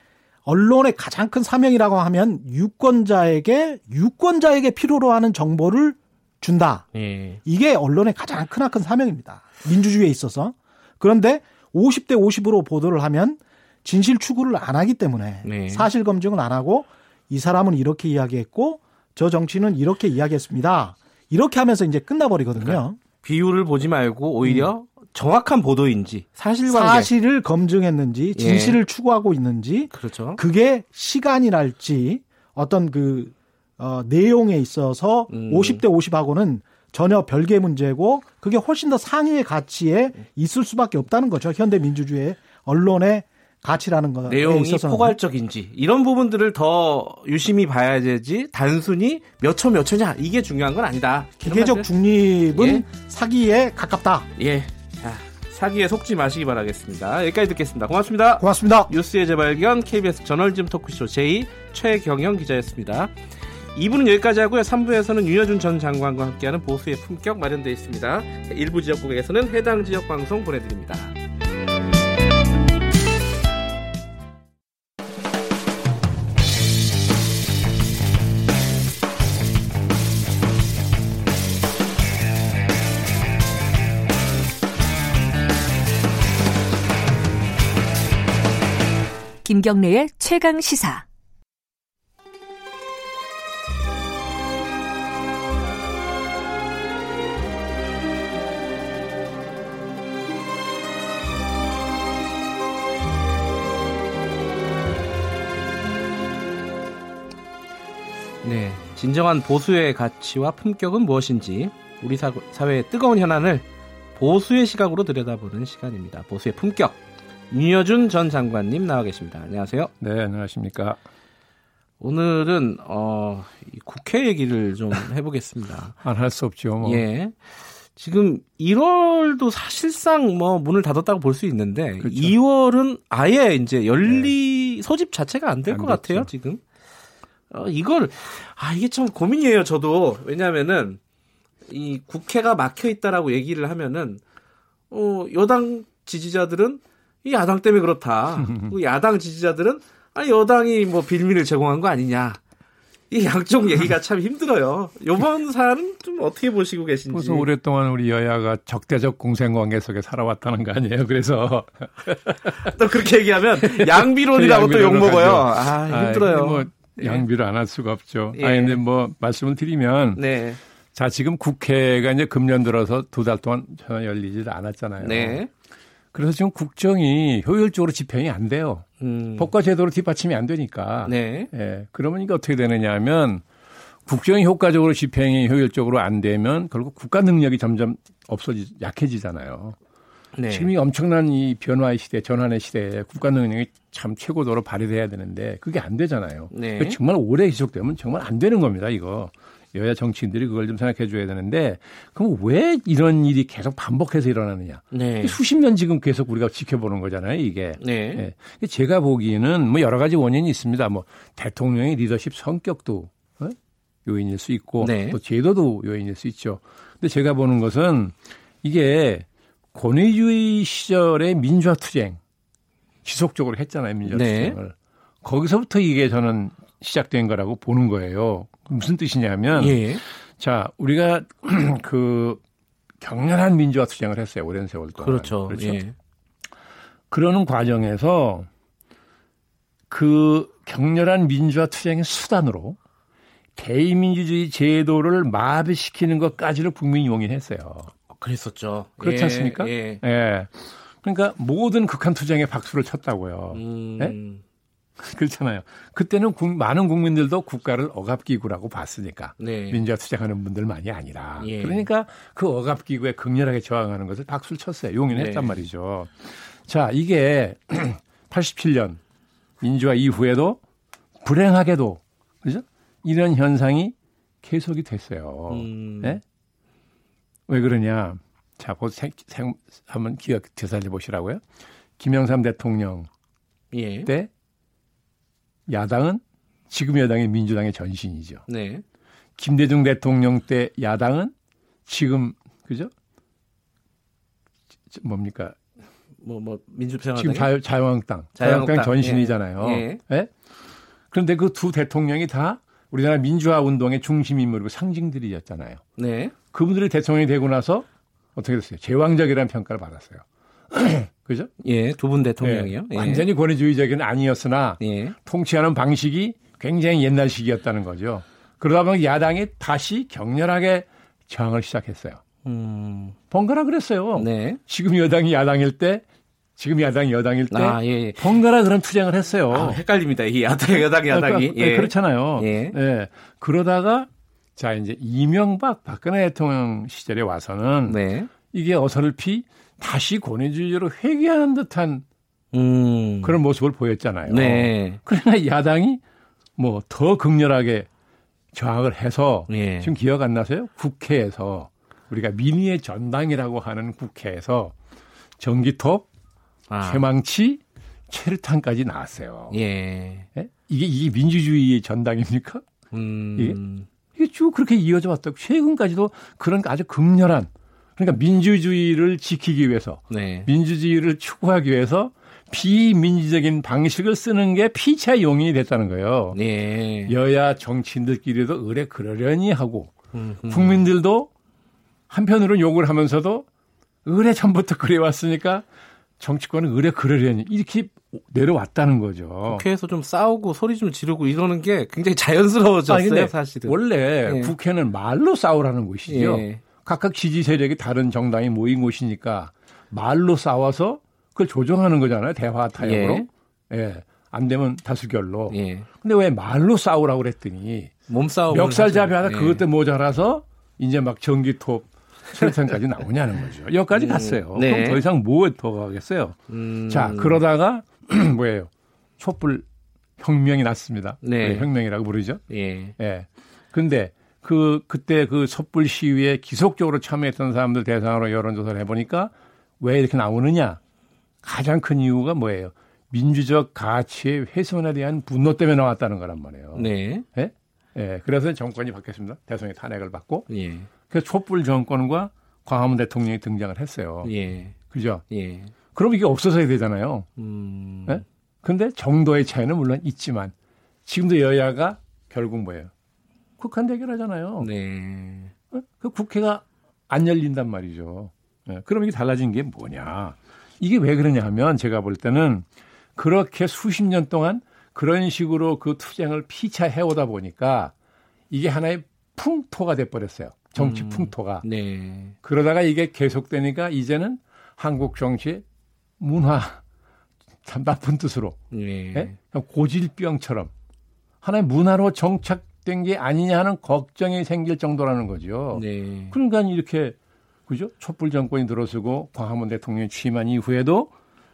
언론의 가장 큰 사명이라고 하면 유권자에게 유권자에게 필요로 하는 정보를 준다. 예. 이게 언론의 가장 크나큰 사명입니다. 민주주의에 있어서. 그런데 50대 50으로 보도를 하면 진실 추구를 안 하기 때문에 네. 사실 검증을 안 하고 이 사람은 이렇게 이야기했고 저 정치는 이렇게 이야기했습니다. 이렇게 하면서 이제 끝나버리거든요. 비율을 보지 말고 오히려 정확한 보도인지 사실관계 사실을 검증했는지 진실을 추구하고 있는지 그렇죠. 그게 시간이랄지 어떤 그 어, 내용에 있어서 음. 50대 50하고는 전혀 별개 문제고 그게 훨씬 더 상위의 가치에 있을 수밖에 없다는 거죠. 현대 민주주의의 언론의 가치라는 거에 내용이 있어서 포괄적인지 이런 부분들을 더 유심히 봐야 되지 단순히 몇 초 몇 초냐 이게 중요한 건 아니다. 기계적 중립은 예. 사기에 가깝다. 예. 자, 사기에 속지 마시기 바라겠습니다. 여기까지 듣겠습니다. 고맙습니다. 고맙습니다. 뉴스의 재발견 KBS 저널즘 토크쇼 제2 최경영 기자였습니다. 2부는 여기까지 하고요. 3부에서는 윤여준 전 장관과 함께하는 보수의 품격 마련되어 있습니다. 일부 지역국에서는 해당 지역 방송 보내드립니다. 김경래의 최강 시사. 네, 진정한 보수의 가치와 품격은 무엇인지 우리 사회의 뜨거운 현안을 보수의 시각으로 들여다보는 시간입니다. 보수의 품격. 윤여준 전 장관님 나와 계십니다. 안녕하세요. 네, 안녕하십니까. 오늘은 어, 국회 얘기를 좀 (laughs) 해보겠습니다. 안 할 수 없죠. 뭐. 예. 지금 1월도 사실상 뭐 문을 닫았다고 볼 수 있는데 그렇죠. 2월은 아예 이제 열리 네. 소집 자체가 안 될 것 같아요 지금. 어, 이걸 아 이게 참 고민이에요 저도 왜냐하면은 이 국회가 막혀 있다라고 얘기를 하면은 어 여당 지지자들은 이 야당 때문에 그렇다. (laughs) 야당 지지자들은 아 여당이 뭐 빌미를 제공한 거 아니냐. 이 양쪽 얘기가 참 힘들어요. 요번 (laughs) 사안은 좀 어떻게 보시고 계신지. 그래서 오랫동안 우리 여야가 적대적 공생관계 속에 살아왔다는 거 아니에요. 그래서 (laughs) 또 그렇게 얘기하면 양비론이라고 또 욕 먹어요. 아, 힘들어요. 아, 뭐 양비를 안 할 수가 없죠. 예. 아니 근데 뭐 말씀을 드리면 네. 자 지금 국회가 이제 금년 들어서 두 달 동안 전혀 열리지 않았잖아요. 네. 그래서 지금 국정이 효율적으로 집행이 안 돼요. 음. 법과 제도로 뒷받침이 안 되니까. 네. 예. 그러면 이게 어떻게 되느냐 하면 국정이 효과적으로 집행이 효율적으로 안 되면 결국 국가 능력이 점점 없어지 약해지잖아요. 네. 지금 이 엄청난 이 변화의 시대, 전환의 시대에 국가 능력이 참 최고도로 발휘돼야 되는데 그게 안 되잖아요. 네. 정말 오래 지속되면 정말 안 되는 겁니다. 이거 여야 정치인들이 그걸 좀 생각해 줘야 되는데 그럼 왜 이런 일이 계속 반복해서 일어나느냐? 네. 수십 년 지금 계속 우리가 지켜보는 거잖아요, 이게. 네. 네. 제가 보기에는 뭐 여러 가지 원인이 있습니다. 뭐 대통령의 리더십 성격도 어? 요인일 수 있고 네. 또 제도도 요인일 수 있죠. 근데 제가 보는 것은 이게 권위주의 시절의 민주화 투쟁 지속적으로 했잖아요, 민주화 네. 투쟁을. 거기서부터 이게 저는 시작된 거라고 보는 거예요. 무슨 뜻이냐면 예. 자 우리가 (clears throat) 그 격렬한 민주화 투쟁을 했어요 오랜 세월 동안. 그렇죠. 그렇죠. 예. 그러는 과정에서 그 격렬한 민주화 투쟁의 수단으로 대의민주주의 제도를 마비시키는 것까지를 국민이 용인했어요. 그랬었죠. 그렇지 예, 않습니까? 예. 예. 그러니까 모든 극한 투쟁에 박수를 쳤다고요. 음... 예? (laughs) 그렇잖아요. 그때는 국, 많은 국민들도 국가를 억압기구라고 봤으니까 네. 민주화 투쟁하는 분들만이 아니라 예. 그러니까 그 억압기구에 극렬하게 저항하는 것을 박수를 쳤어요. 용인했단 네. 말이죠. 자 이게 (clears throat) 87년 민주화 이후에도 불행하게도 그죠? 이런 현상이 계속이 됐어요. 음. 네? 왜 그러냐? 자, 보 생, 생, 한번 기억 되살려 보시라고요. 김영삼 대통령 예. 때 야당은 지금 여당의 민주당의 전신이죠. 네. 김대중 대통령 때 야당은 지금 그죠? 뭡니까? 뭐, 뭐, 민주평화 지금 자유, 자유한국당. 자유한국당 전신이잖아요. 예. 예? 그런데 그 두 대통령이 다 우리나라 민주화 운동의 중심 인물이고 상징들이었잖아요. 네. 그분들이 대통령이 되고 나서 어떻게 됐어요? 제왕적이라는 평가를 받았어요. (clears throat) 그죠? 예, 두 분 대통령이요. 예. 완전히 권위주의적인 아니었으나 예. 통치하는 방식이 굉장히 옛날식이었다는 거죠. 그러다 보니 야당이 다시 격렬하게 저항을 시작했어요. 음. 번갈아 그랬어요. 네. 지금 여당이 야당일 때 지금 야당이 여당일 때 아, 예, 예. 번갈아 그런 투쟁을 했어요. 아, 헷갈립니다. 이 야당 여당 야당이 그러니까, 예. 그렇잖아요. 예. 예. 그러다가 자 이제 이명박 박근혜 대통령 시절에 와서는 네. 이게 어선을 피 다시 권위주의로 회귀하는 듯한 음. 그런 모습을 보였잖아요. 네. 그러나 야당이 뭐 더 극렬하게 저항을 해서 네. 지금 기억 안 나세요? 국회에서 우리가 민의의 전당이라고 하는 국회에서 전기톱, 아. 해망치, 체류탄까지 나왔어요. 예. 네? 이게 이게 민주주의의 전당입니까? 음. 이게 이게 쭉 그렇게 이어져 왔다고 최근까지도 그런 아주 극렬한 그러니까 민주주의를 지키기 위해서 네. 민주주의를 추구하기 위해서 비민주적인 방식을 쓰는 게 피차 용인이 됐다는 거예요. 네. 여야 정치인들끼리도 의뢰 그러려니 하고 음흠. 국민들도 한편으로는 욕을 하면서도 의뢰 전부터 (laughs) 그래 왔으니까 정치권은 의뢰 그러려니 이렇게 내려왔다는 거죠. 국회에서 좀 싸우고 소리 좀 지르고 이러는 게 굉장히 자연스러워졌어요, 사실은. 원래 네. 국회는 말로 싸우라는 곳이죠. 네. 각각 지지 세력이 다른 정당이 모인 곳이니까 말로 싸워서 그걸 조정하는 거잖아요. 대화 타협으로. 예. 예. 안 되면 다수결로. 예. 근데 왜 말로 싸우라고 그랬더니 몸싸움 멱살잡이 하다 예. 그것도 모자라서 이제 막 전기톱 수류탄까지 (laughs) 나오냐는 거죠. 여기까지 음, 갔어요. 네. 그럼 더 이상 뭐더 가겠어요. 음. 자 그러다가 (clears throat) 뭐예요? 촛불 혁명이 났습니다. 네. 네, 혁명이라고 부르죠. 예. 예. 근데 그 그때 그 촛불 시위에 기속적으로 참여했던 사람들 대상으로 여론조사를 해보니까 왜 이렇게 나오느냐? 가장 큰 이유가 뭐예요? 민주적 가치의 훼손에 대한 분노 때문에 나왔다는 거란 말이에요. 네. 예? 예. 그래서 정권이 바뀌었습니다. 대통령이 탄핵을 받고. 예. 그래서 촛불 정권과 광화문 대통령이 등장을 했어요. 예. 그죠? 예. 그럼 이게 없어져야 되잖아요. 음. 예? 근데 정도의 차이는 물론 있지만 지금도 여야가 결국 뭐예요? 국한 대결하잖아요. 네. 어? 그 국회가 안 열린단 말이죠. 예. 그럼 이게 달라진 게 뭐냐? 이게 왜 그러냐 하면 제가 볼 때는 그렇게 수십 년 동안 그런 식으로 그 투쟁을 피차해 오다 보니까 이게 하나의 풍토가 돼 버렸어요. 정치 음, 풍토가. 네. 그러다가 이게 계속되니까 이제는 한국 정치의 문화 참 나쁜 뜻으로 네. 네? 고질병처럼 하나의 문화로 정착 된 게 아니냐 하는 걱정이 생길 정도라는 거죠. 네. 그러니까 이렇게 그죠? 촛불 정권이 들어서고 광화문 대통령이 취임한 이후에도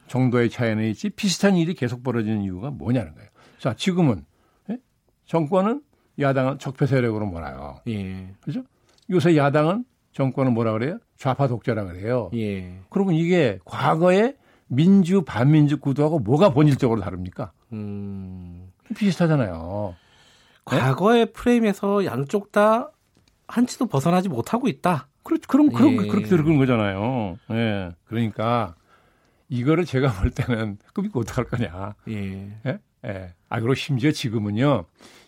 정도의 차이는 있지 비슷한 일이 계속 벌어지는 이유가 뭐냐는 거예요. 자, 지금은 예? 정권은 야당은 적폐 세력으로 몰아요. 예. 그죠? 요새 야당은 정권은 뭐라 그래요? 좌파 독재라 그래요. 예. 그러면 이게 과거에 민주 반민주 구도하고 뭐가 본질적으로 다릅니까? 음. 비슷하잖아요. 과거의 네? 프레임에서 양쪽 다 한치도 벗어나지 못하고 있다. 그렇죠. 그럼 그럼 예. 그렇게 들은 거잖아요. 예. 그러니까 이거를 제가 (laughs) 볼 때는 그럼 이거 어떡할 거냐. 예. 예? 예. 아, 그리고 심지어 지금은요,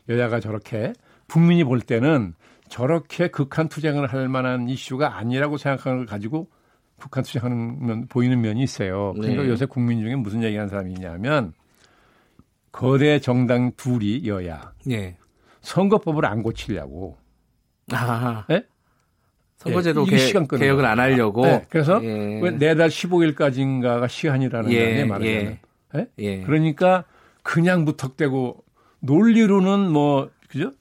여야가 저렇게, 국민이 볼 때는 저렇게 극한 투쟁을 할 만한 이슈가 아니라고 생각하는 걸 가지고 북한 투쟁하는 면, 보이는 면이 있어요. 그러니까 네. 요새 국민 중에 무슨 얘기 하는 사람이 있냐면, 거대 정당 둘이 여야. 네. 선거법을 안 고치려고. 아. 예? 선거제도 예, 개, 개혁을 안 하려고. 네, 그래서 예. 내달 15일까지인가가 시한이라는 예, 거 아니에요, 말하자면. 예. 예? 예. 그러니까 그냥 무턱대고 논리로는 뭐 그죠?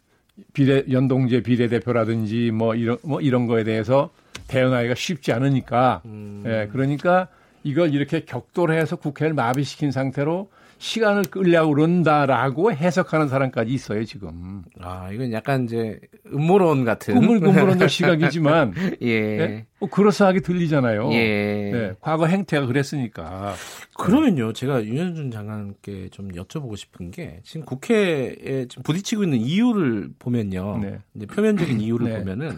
비례 연동제 비례대표라든지 뭐 이런 뭐 이런 거에 대해서 대응하기가 쉽지 않으니까. 음. 예. 그러니까 이걸 이렇게 격돌해서 국회를 마비시킨 상태로 시간을 끌려고 그런다라고 해석하는 사람까지 있어요, 지금. 아, 이건 약간 이제 음모론 같은. 음물, 음모론적 (laughs) 시각이지만. 예. 네? 뭐 그렇사하게 들리잖아요. 예. 네, 과거 행태가 그랬으니까. 그러면요, 제가 윤현준 장관께 좀 여쭤보고 싶은 게 지금 국회에 지금 부딪히고 있는 이유를 보면요. 네. 이제 표면적인 (clears throat) 이유를 네. 보면은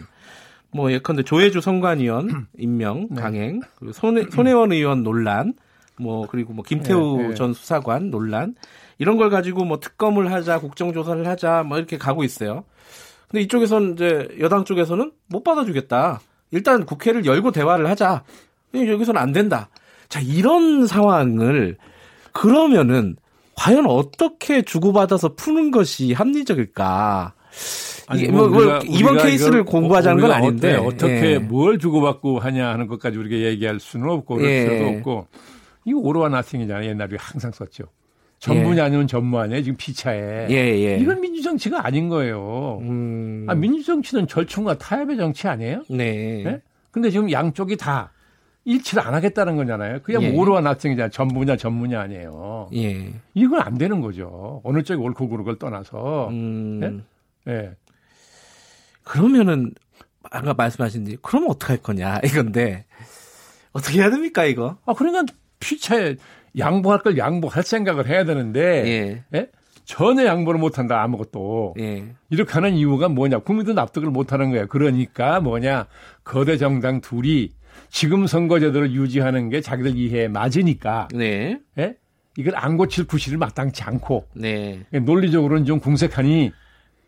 뭐 예컨대 조혜주 선관위원 임명 네. 강행 그리고 손혜, 손혜원 의원 논란 뭐 그리고 뭐 김태우 네, 네. 전 수사관 논란 이런 걸 가지고 뭐 특검을 하자 국정조사를 하자 뭐 이렇게 가고 있어요. 근데 이쪽에서는 이제 여당 쪽에서는 못 받아주겠다. 일단 국회를 열고 대화를 하자. 여기서는 안 된다. 자 이런 상황을 그러면은 과연 어떻게 주고받아서 푸는 것이 합리적일까? 아니, 뭐, 뭐 우리가, 이번 케이스를 공부하자는 건 아닌데 어떻게 예. 뭘 주고받고 하냐 하는 것까지 우리가 얘기할 수는 없고 그럴 예. 수도 없고 이거 오로와 나싱이잖아요. 옛날에 항상 썼죠. 전문이 예. 아니면 전무 아니에요. 지금 피차에. 예, 예. 이건 민주정치가 아닌 거예요. 음. 아, 민주정치는 절충과 타협의 정치 아니에요? 네. 네? 근데 지금 양쪽이 다 일치를 안 하겠다는 거잖아요. 그냥 예. 오로와 나싱이잖아요. 전부냐 전무냐 아니에요. 예. 이건 안 되는 거죠. 어느 쪽이 옳고 그르걸 떠나서. 음. 예. 네? 그러면은 아까 말씀하신 지 그러면 어떡할 거냐 이건데 어떻게 해야 됩니까 이거? 아 그러니까 피차에 양보할 걸 양보할 생각을 해야 되는데 예. 예? 전혀 양보를 못한다 아무것도 예. 이렇게 하는 이유가 뭐냐 국민도 납득을 못하는 거예요. 그러니까 뭐냐 거대 정당 둘이 지금 선거제도를 유지하는 게 자기들 이해에 맞으니까 네. 예? 이걸 안 고칠 구실을 마땅치 않고 네. 논리적으로는 좀 궁색하니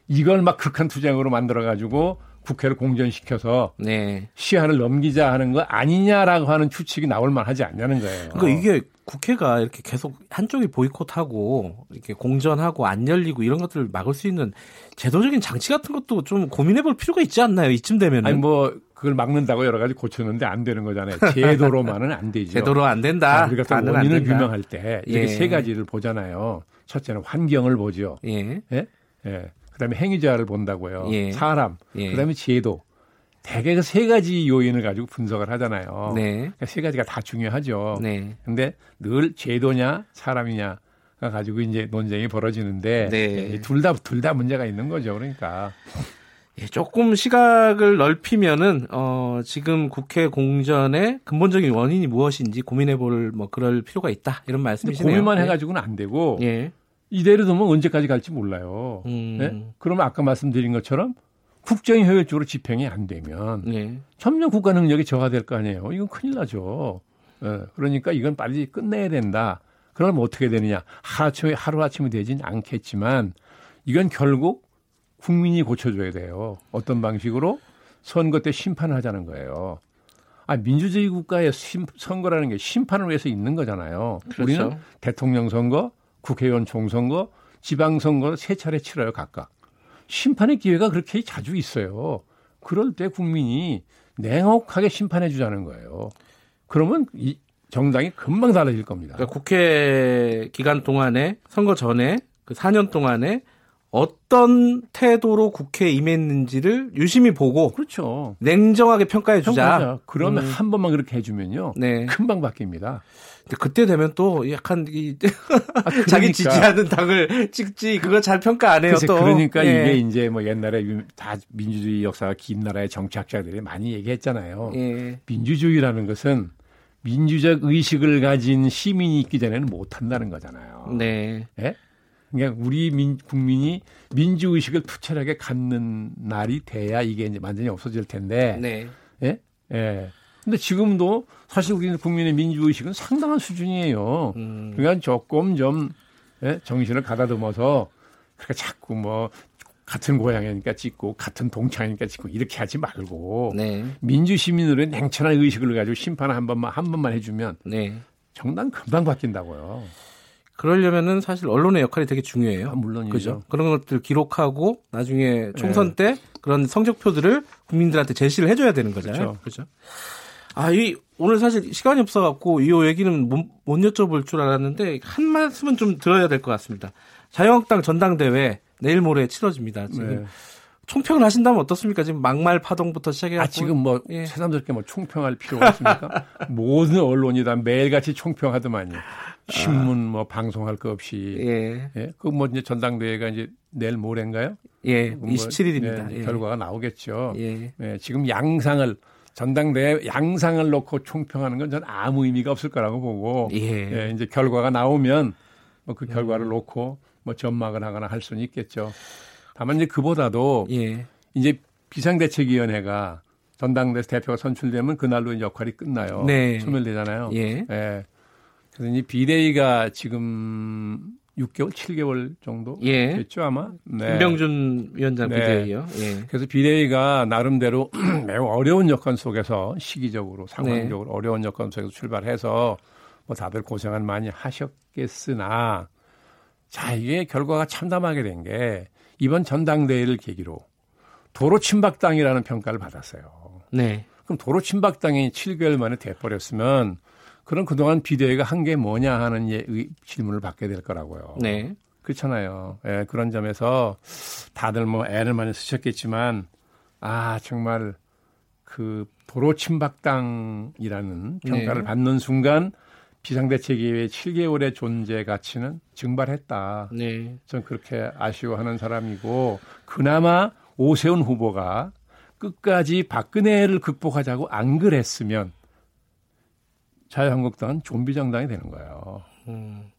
이걸 막 극한 투쟁으로 만들어 가지고 국회를 공전시켜서 네. 시한을 넘기자 하는 거 아니냐라고 하는 추측이 나올 만하지 않냐는 거예요. 그러니까 이게 국회가 이렇게 계속 한쪽이 보이콧하고 이렇게 공전하고 안 열리고 이런 것들을 막을 수 있는 제도적인 장치 같은 것도 좀 고민해 볼 필요가 있지 않나요? 이쯤 되면은. 아니 뭐 그걸 막는다고 여러 가지 고쳤는데 안 되는 거잖아요. 제도로만은 안 되죠. (laughs) 제도로 안 된다. 자, 우리가 또 원인을 규명할 때 이렇게 예. 세 가지를 보잖아요. 첫째는 환경을 보죠. 예. 예? 예. 그다음에 행위자를 본다고요. 예. 사람. 예. 그다음에 제도. 대개 그 세 가지 요인을 가지고 분석을 하잖아요. 네. 그러니까 세 가지가 다 중요하죠. 네. 근데 늘 제도냐 사람이냐 가 가지고 이제 논쟁이 벌어지는데 네. 둘다 둘 다 문제가 있는 거죠. 그러니까 예, 조금 시각을 넓히면은 어 지금 국회 공전의 근본적인 원인이 무엇인지 고민해 볼 뭐 그럴 필요가 있다 이런 말씀이시네요. 고민만 네. 해가지고는 안 되고 예. 이대로 두면 언제까지 갈지 몰라요. 음. 네? 그러면 아까 말씀드린 것처럼 국정이 효율적으로 집행이 안 되면 예. 점점 국가 능력이 저하될 거 아니에요. 이건 큰일 나죠. 예, 그러니까 이건 빨리 끝내야 된다. 그럼 어떻게 되느냐? 하루아침에 하루아침에 되진 않겠지만 이건 결국 국민이 고쳐줘야 돼요. 어떤 방식으로 선거 때 심판을 하자는 거예요. 아, 민주주의 국가의 심, 선거라는 게 심판을 위해서 있는 거잖아요. 그렇죠. 우리는 대통령 선거, 국회의원 총선거, 지방선거 세 차례 치러요, 각각. 심판의 기회가 그렇게 자주 있어요. 그럴 때 국민이 냉혹하게 심판해 주자는 거예요. 그러면 이 정당이 금방 달라질 겁니다. 그러니까 국회 기간 동안에 선거 전에 그 4년 동안에 어떤 태도로 국회에 임했는지를 유심히 보고 그렇죠. 냉정하게 평가해 주자. 그러면 음. 한 번만 그렇게 해주면요, 네. 금방 바뀝니다. 그때 되면 또 약간 이 (laughs) 아, 그러니까. 자기 지지하는 당을 찍지 그거 잘 평가 안 해요. 또 그러니까 예. 이게 이제 뭐 옛날에 다 민주주의 역사가 긴 나라의 정치학자들이 많이 얘기했잖아요. 예. 민주주의라는 것은 민주적 의식을 가진 시민이 있기 전에는 못 한다는 거잖아요. 네. 예? 그러니까 우리 민, 국민이 민주 의식을 투철하게 갖는 날이 돼야 이게 이제 완전히 없어질 텐데. 네. 예? 예. 근데 지금도 사실 우리 국민의 민주 의식은 상당한 수준이에요. 음. 그러니까 조금 좀 예? 정신을 가다듬어서 그렇게 자꾸 뭐 같은 고향이니까 찍고 같은 동창이니까 찍고 이렇게 하지 말고 네. 민주 시민으로의 냉철한 의식을 가지고 심판 한 번만 한 번만 해주면 네. 정당 금방 바뀐다고요. 그러려면은 사실 언론의 역할이 되게 중요해요. 아, 물론이죠. 그죠? 그런 것들 기록하고 나중에 총선 네. 때 그런 성적표들을 국민들한테 제시를 해줘야 되는 거잖아요. 그렇죠. 그죠? 아, 이 오늘 사실 시간이 없어갖고 이 얘기는 못, 못 여쭤볼 줄 알았는데 한 말씀은 좀 들어야 될 것 같습니다. 자유한국당 전당대회 내일 모레 치러집니다. 지금 네. 총평을 하신다면 어떻습니까? 지금 막말 파동부터 시작해 아, 지금 뭐 예. 새삼스럽게 뭐 총평할 필요가 있습니까? 모든 언론이 다 매일같이 총평하더만요. 신문 뭐 방송할 거 없이 예. 예. 그뭐 이제 전당대회가 이제 내일 모레인가요? 예. 뭐 27일입니다. 예, 예. 결과가 나오겠죠. 예. 예. 지금 양상을 전당대회 양상을 놓고 총평하는 건 저는 아무 의미가 없을 거라고 보고 예. 예 이제 결과가 나오면 뭐 그 결과를 음. 놓고 뭐 전망을 하거나 할 수는 있겠죠. 다만 이제 그보다도 예. 이제 비상대책위원회가 전당대회 대표가 선출되면 그날로 이제 역할이 끝나요. 네. 소멸되잖아요. 예. 예. 그래서 이 비대위가 지금 6개월, 7개월 정도 예. 됐죠 아마. 네. 김병준 위원장 네. 비대위요. 예. 그래서 비대위가 나름대로 (clears throat) 매우 어려운 여건 속에서 시기적으로 상황적으로 네. 어려운 여건 속에서 출발해서 뭐 다들 고생을 많이 하셨겠으나 자 이게 결과가 참담하게 된 게 이번 전당대회를 계기로 도로 침박당이라는 평가를 받았어요. 네. 그럼 도로 침박당이 7개월 만에 돼버렸으면 그럼 그동안 비대위가 한 게 뭐냐 하는 예, 질문을 받게 될 거라고요. 네. 그렇잖아요. 예, 그런 점에서 다들 뭐 애를 많이 쓰셨겠지만 아 정말 그 도로 침박당이라는 평가를 네. 받는 순간 비상대책위의 7개월의 존재 가치는 증발했다. 네. 전 그렇게 아쉬워하는 사람이고 그나마 오세훈 후보가 끝까지 박근혜를 극복하자고 안 그랬으면 자유한국당은 좀비 정당이 되는 거예요. 음.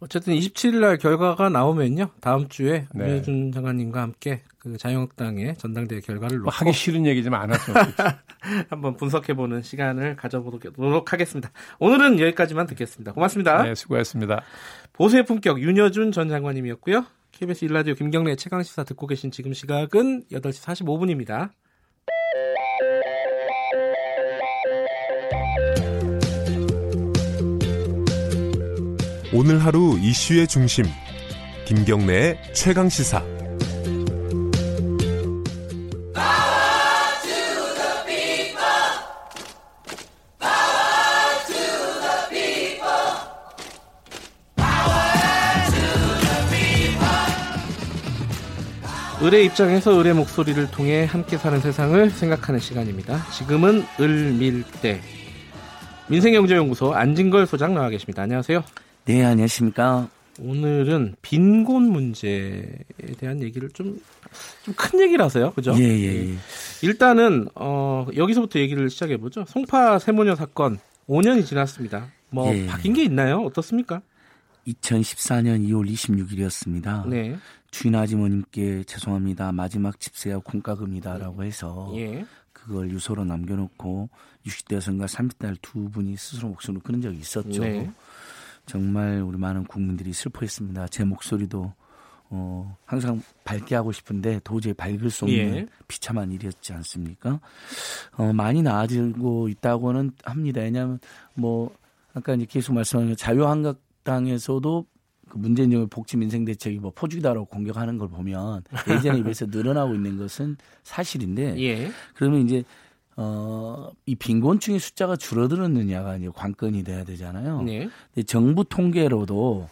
어쨌든 27일 날 결과가 나오면요. 다음 주에 네. 문혜준 장관님과 함께 그 자유한국당의 전당대회 결과를 뭐 하기 싫은 얘기지만 안 하죠. (laughs) 한번 분석해 보는 시간을 가져보도록 하겠습니다. 오늘은 여기까지만 듣겠습니다. 고맙습니다. 네, 수고하셨습니다. 보수의 품격 윤여준 전 장관님이었고요. KBS 일라디오 김경래 최강 시사 듣고 계신 지금 시각은 8시 45분입니다. 오늘 하루 이슈의 중심 김경래의 최강 시사 을의 입장에서 을의 목소리를 통해 함께 사는 세상을 생각하는 시간입니다. 지금은 을밀대 민생경제연구소 안진걸 소장 나와 계십니다. 안녕하세요. 네, 안녕하십니까. 오늘은 빈곤 문제에 대한 얘기를 좀 좀 큰 얘기를 하세요. 그죠? 예, 예, 예. 일단은 어 여기서부터 얘기를 시작해 보죠. 송파 세모녀 사건 5년이 지났습니다. 뭐 예. 바뀐 게 있나요? 어떻습니까? 2014년 2월 26일이었습니다. 네. 주인 아주머님께 죄송합니다. 마지막 집세와 공과금이다라고 해서 예. 그걸 유서로 남겨놓고 60대 여성과 30대 두 분이 스스로 목숨을 끊은 적이 있었죠. 네. 정말 우리 많은 국민들이 슬퍼했습니다. 제 목소리도 어, 항상 밝게 하고 싶은데 도저히 밝을 수 없는 예. 비참한 일이었지 않습니까? 어, 많이 나아지고 있다고는 합니다. 왜냐하면 뭐 아까 이제 계속 말씀하신 자유한국당에서도 그 문재인 정부의 복지 민생 대책이 뭐 포주기다라고 공격하는 걸 보면 예전에 (laughs) 비해서 늘어나고 있는 것은 사실인데 예. 그러면 이제 어, 이 빈곤층의 숫자가 줄어들었느냐가 이제 관건이 돼야 되잖아요. 네. 근데 정부 통계로도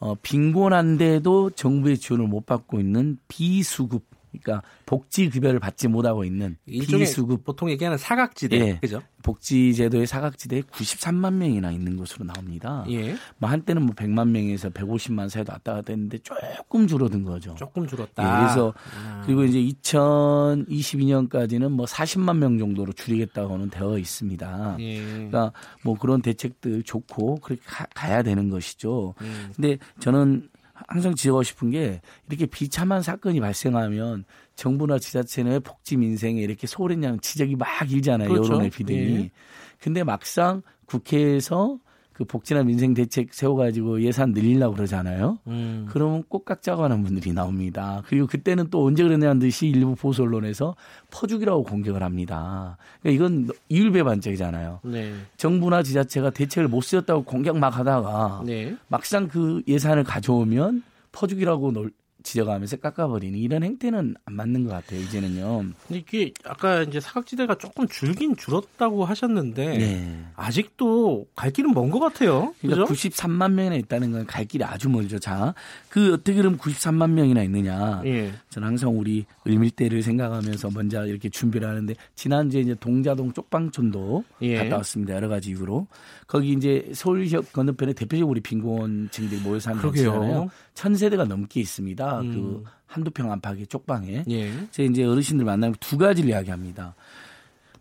어, 빈곤한데도 정부의 지원을 못 받고 있는 비수급 그러니까 복지 급여를 받지 못하고 있는 비수급 보통 얘기하는 사각지대 예, 그죠? 복지 제도의 사각지대에 93만 명이나 있는 것으로 나옵니다. 예. 뭐 한때는 뭐 100만 명에서 150만 사이도 왔다 갔다 했는데 조금 줄어든 거죠. 조금 줄었다. 예, 그래서 아. 그리고 이제 2022년까지는 뭐 40만 명 정도로 줄이겠다고는 되어 있습니다. 예. 그러니까 뭐 그런 대책들 좋고 그렇게 가, 야 되는 것이죠. 음. 근데 저는 항상 지적하고 싶은 게 이렇게 비참한 사건이 발생하면 정부나 지자체는 복지 민생에 이렇게 소홀했냐는 지적이 막 일잖아요. 그렇죠. 여론의 비등이. 예. 근데 막상 국회에서 그 복지나 민생 대책 세워가지고 예산 늘리려고 그러잖아요. 음. 그러면 꼭깍자고 하는 분들이 나옵니다. 그리고 그때는 또 언제 그러냐는 듯이 일부 보수 언론에서 퍼주기라고 공격을 합니다. 그러니까 이건 이율배 반짝이잖아요. 네. 정부나 지자체가 대책을 못 쓰였다고 공격 막 하다가 네. 막상 그 예산을 가져오면 퍼주기라고 지적하면서 깎아버리는 이런 행태는 안 맞는 것 같아요. 이제는요. 근데 이게 아까 이제 사각지대가 조금 줄긴 줄었다고 하셨는데 네. 아직도 갈 길은 먼 것 같아요. 그러니까 그죠? 93만 명이나 있다는 건 갈 길이 아주 멀죠. 자, 그 어떻게 그럼 93만 명이나 있느냐? 예. 저는 항상 우리 을밀대를 생각하면서 먼저 이렇게 준비를 하는데 지난주에 이제 동자동 쪽방촌도 예. 갔다 왔습니다. 여러 가지 이유로 거기 이제 서울시역 건너편에 대표적 으로 우리 빈곤층들이 모여 사는 곳이잖아요. 천 세대가 넘게 있습니다. 음. 그 한두 평 안팎의 쪽방에. 예. 제가 이제 어르신들 만나면 두 가지를 이야기합니다.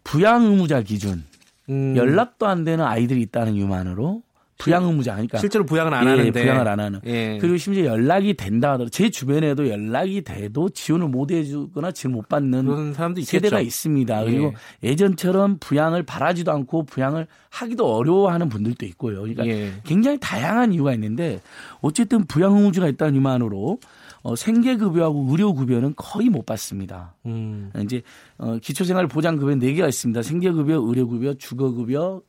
부양 의무자 기준. 음. 연락도 안 되는 아이들이 있다는 이유만으로 부양 의무자 그러니까 실제로 부양을 안 예, 하는데 부양을 안 하는 예. 그리고 심지어 연락이 된다 하더라도 제 주변에도 연락이 돼도 지원을 못 해주거나 지원 못 받는 그런 사람도 세대가 있습니다. 예. 그리고 예전처럼 부양을 바라지도 않고 부양을 하기도 어려워하는 분들도 있고요. 그러니까 예. 굉장히 다양한 이유가 있는데 어쨌든 부양 의무자가 있다는 이만으로 어, 생계급여하고 의료급여는 거의 못 받습니다. 음. 이제 어, 기초생활 보장급여 4개가 있습니다. 생계급여, 의료급여, 주거급여,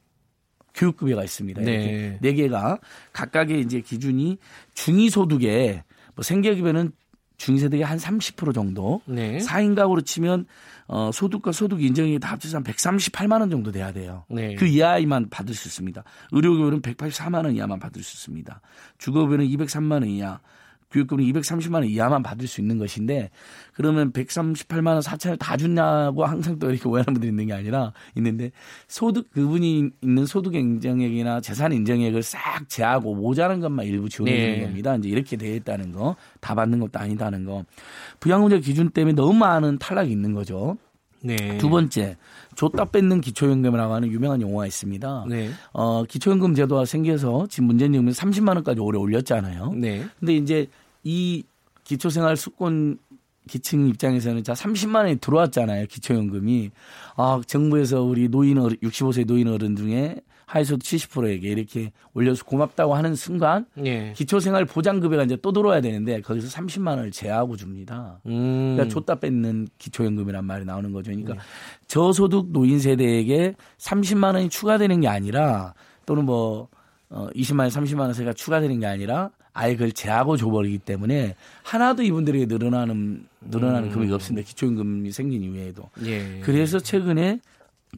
교육급여가 있습니다. 네. 네 개가 각각의 이제 기준이 중위소득에 뭐 생계급여는 중위소득의 한 30% 정도, 네. 4인 가구로 치면 어, 소득과 소득 인정이 다 합쳐서 한 138만 원 정도 돼야 돼요. 네. 그 이하만 받을 수 있습니다. 의료급여는 184만 원 이하만 받을 수 있습니다. 주거급여는 203만 원 이하, 교육금은 230만 원 이하만 받을 수 있는 것인데 그러면 138만 원 4천을 다 준다고 항상 또 이렇게 오해하는 분들이 있는 게 아니라 있는데 소득 그분이 있는 소득 인정액이나 재산 인정액을 싹 제하고 모자란 것만 일부 지원해 주는 네. 겁니다. 이제 이렇게 되어 있다는 거 다 받는 것도 아니다는 거 부양문제 기준 때문에 너무 많은 탈락이 있는 거죠. 네. 두 번째, 줬다 뺏는 기초연금이라고 하는 유명한 용어가 있습니다. 네. 어, 기초연금 제도가 생겨서 지금 문재인 정부는 30만 원까지 올해 올렸잖아요. 네. 근데 이제 이 기초생활 수권 기층 입장에서는 자 30만 원이 들어왔잖아요. 기초연금이. 아, 정부에서 우리 노인 어른 65세 노인 어른 중에 하이소득 70%에게 이렇게 올려서 고맙다고 하는 순간 예. 기초생활 보장급여가 이제 또 들어와야 되는데 거기서 30만 원을 제하고 줍니다. 음. 그러니까 줬다 뺏는 기초연금이란 말이 나오는 거죠. 그러니까 예. 저소득 노인 세대에게 30만 원이 추가되는 게 아니라 또는 뭐 어, 20만 원, 30만 원 세가 추가되는 게 아니라 아예 그걸 제하고 줘버리기 때문에 하나도 이분들에게 늘어나는 늘어나는 음. 금액이 없습니다. 기초연금이 생긴 이후에도. 예. 그래서 최근에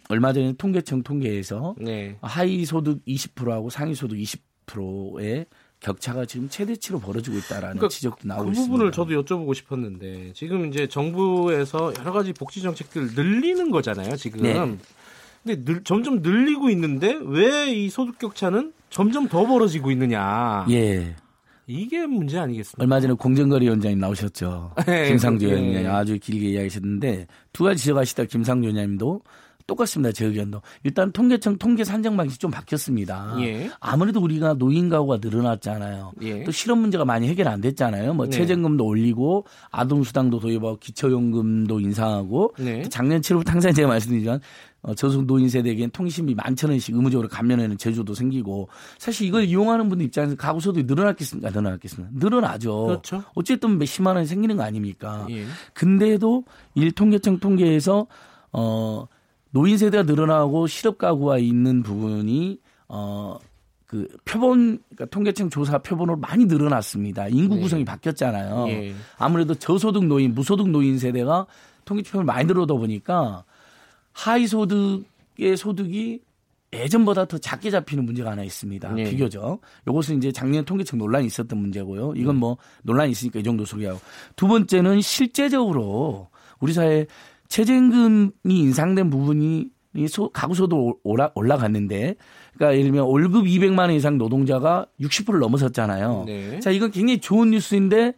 얼마 전에 통계청 통계에서 네. 하위 소득 20%하고 상위 소득 20%의 격차가 지금 최대치로 벌어지고 있다라는 그러니까 지적도 나오고 그 있습니다. 부분을 저도 여쭤보고 싶었는데 지금 이제 정부에서 여러 가지 복지 정책들 늘리는 거잖아요. 지금. 네. 근데 늘, 점점 늘리고 있는데 왜 이 소득 격차는 점점 더 벌어지고 있느냐. 예. 이게 문제 아니겠습니까? 얼마 전에 공정거래 위원장님 나오셨죠. 네, 김상조 네. 위원장이 아주 길게 이야기하셨는데 두 가지 지적하시다 김상조 위원장님도 똑같습니다. 제 의견도. 일단 통계청 통계 산정 방식이 좀 바뀌었습니다. 예. 아무래도 우리가 노인 가구가 늘어났잖아요. 예. 또 실업 문제가 많이 해결 안 됐잖아요. 뭐 네. 최저임금도 올리고 아동 수당도 도입하고 기초연금도 인상하고 네. 작년 7월부터 항상 제가 말씀드리지만 어, 저소득 노인 세대에게는 통신비 만천 원씩 의무적으로 감면하는 제조도 생기고 사실 이걸 이용하는 분들 입장에서 가구 소득이 늘어났겠습니까? 늘어났겠습니까? 늘어나죠. 그렇죠. 어쨌든 몇십만 원이 생기는 거 아닙니까? 예. 근데도 일 통계청 통계에서 어 노인 세대가 늘어나고 실업 가구가 있는 부분이 어. 그 표본 그러니까 통계청 조사 표본으로 많이 늘어났습니다. 인구 네. 구성이 바뀌었잖아요. 예. 아무래도 저소득 노인, 무소득 노인 세대가 통계청 표본을 많이 늘어다 보니까 하위 소득의 소득이 예전보다 더 작게 잡히는 문제가 하나 있습니다. 네. 비교적. 이것은 이제 작년 통계청 논란이 있었던 문제고요. 이건 뭐 논란이 있으니까 이 정도 소개하고. 두 번째는 실제적으로 우리 사회 최저임금이 인상된 부분이 소, 가구소득 올라, 올라갔는데, 그러니까 예를 들면 월급 200만 원 이상 노동자가 60%를 넘어섰잖아요. 네. 자, 이건 굉장히 좋은 뉴스인데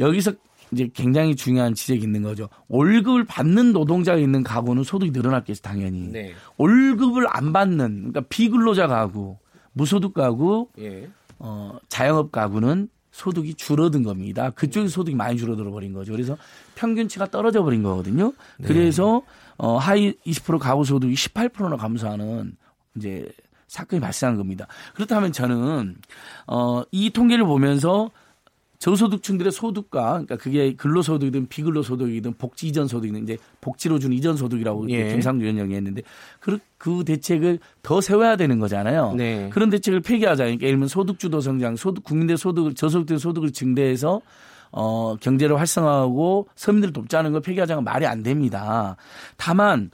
여기서 이제 굉장히 중요한 지적이 있는 거죠. 월급을 받는 노동자가 있는 가구는 소득이 늘어났겠죠, 당연히. 네. 월급을 안 받는, 그러니까 비근로자 가구, 무소득 가구, 예. 어, 자영업 가구는 소득이 줄어든 겁니다. 그쪽에 소득이 많이 줄어들어 버린 거죠. 그래서 평균치가 떨어져 버린 거거든요. 네. 그래서 어, 하위 20% 가구 소득이 18%나 감소하는 이제 사건이 발생한 겁니다. 그렇다면 저는 어, 이 통계를 보면서 저소득층들의 소득과 그러니까 그게 근로소득이든 비근로소득이든 복지 이전 소득이든 이제 복지로 준 이전 소득이라고 예. 김상주 위원장이 했는데 그, 그 대책을 더 세워야 되는 거잖아요. 네. 그런 대책을 폐기하자. 그러니까 예를 들면 소득주도 성장, 소득 국민의 소득을 저소득 소득을 증대해서 어, 경제를 활성화하고 서민들을 돕자는 걸 폐기하자는 말이 안 됩니다. 다만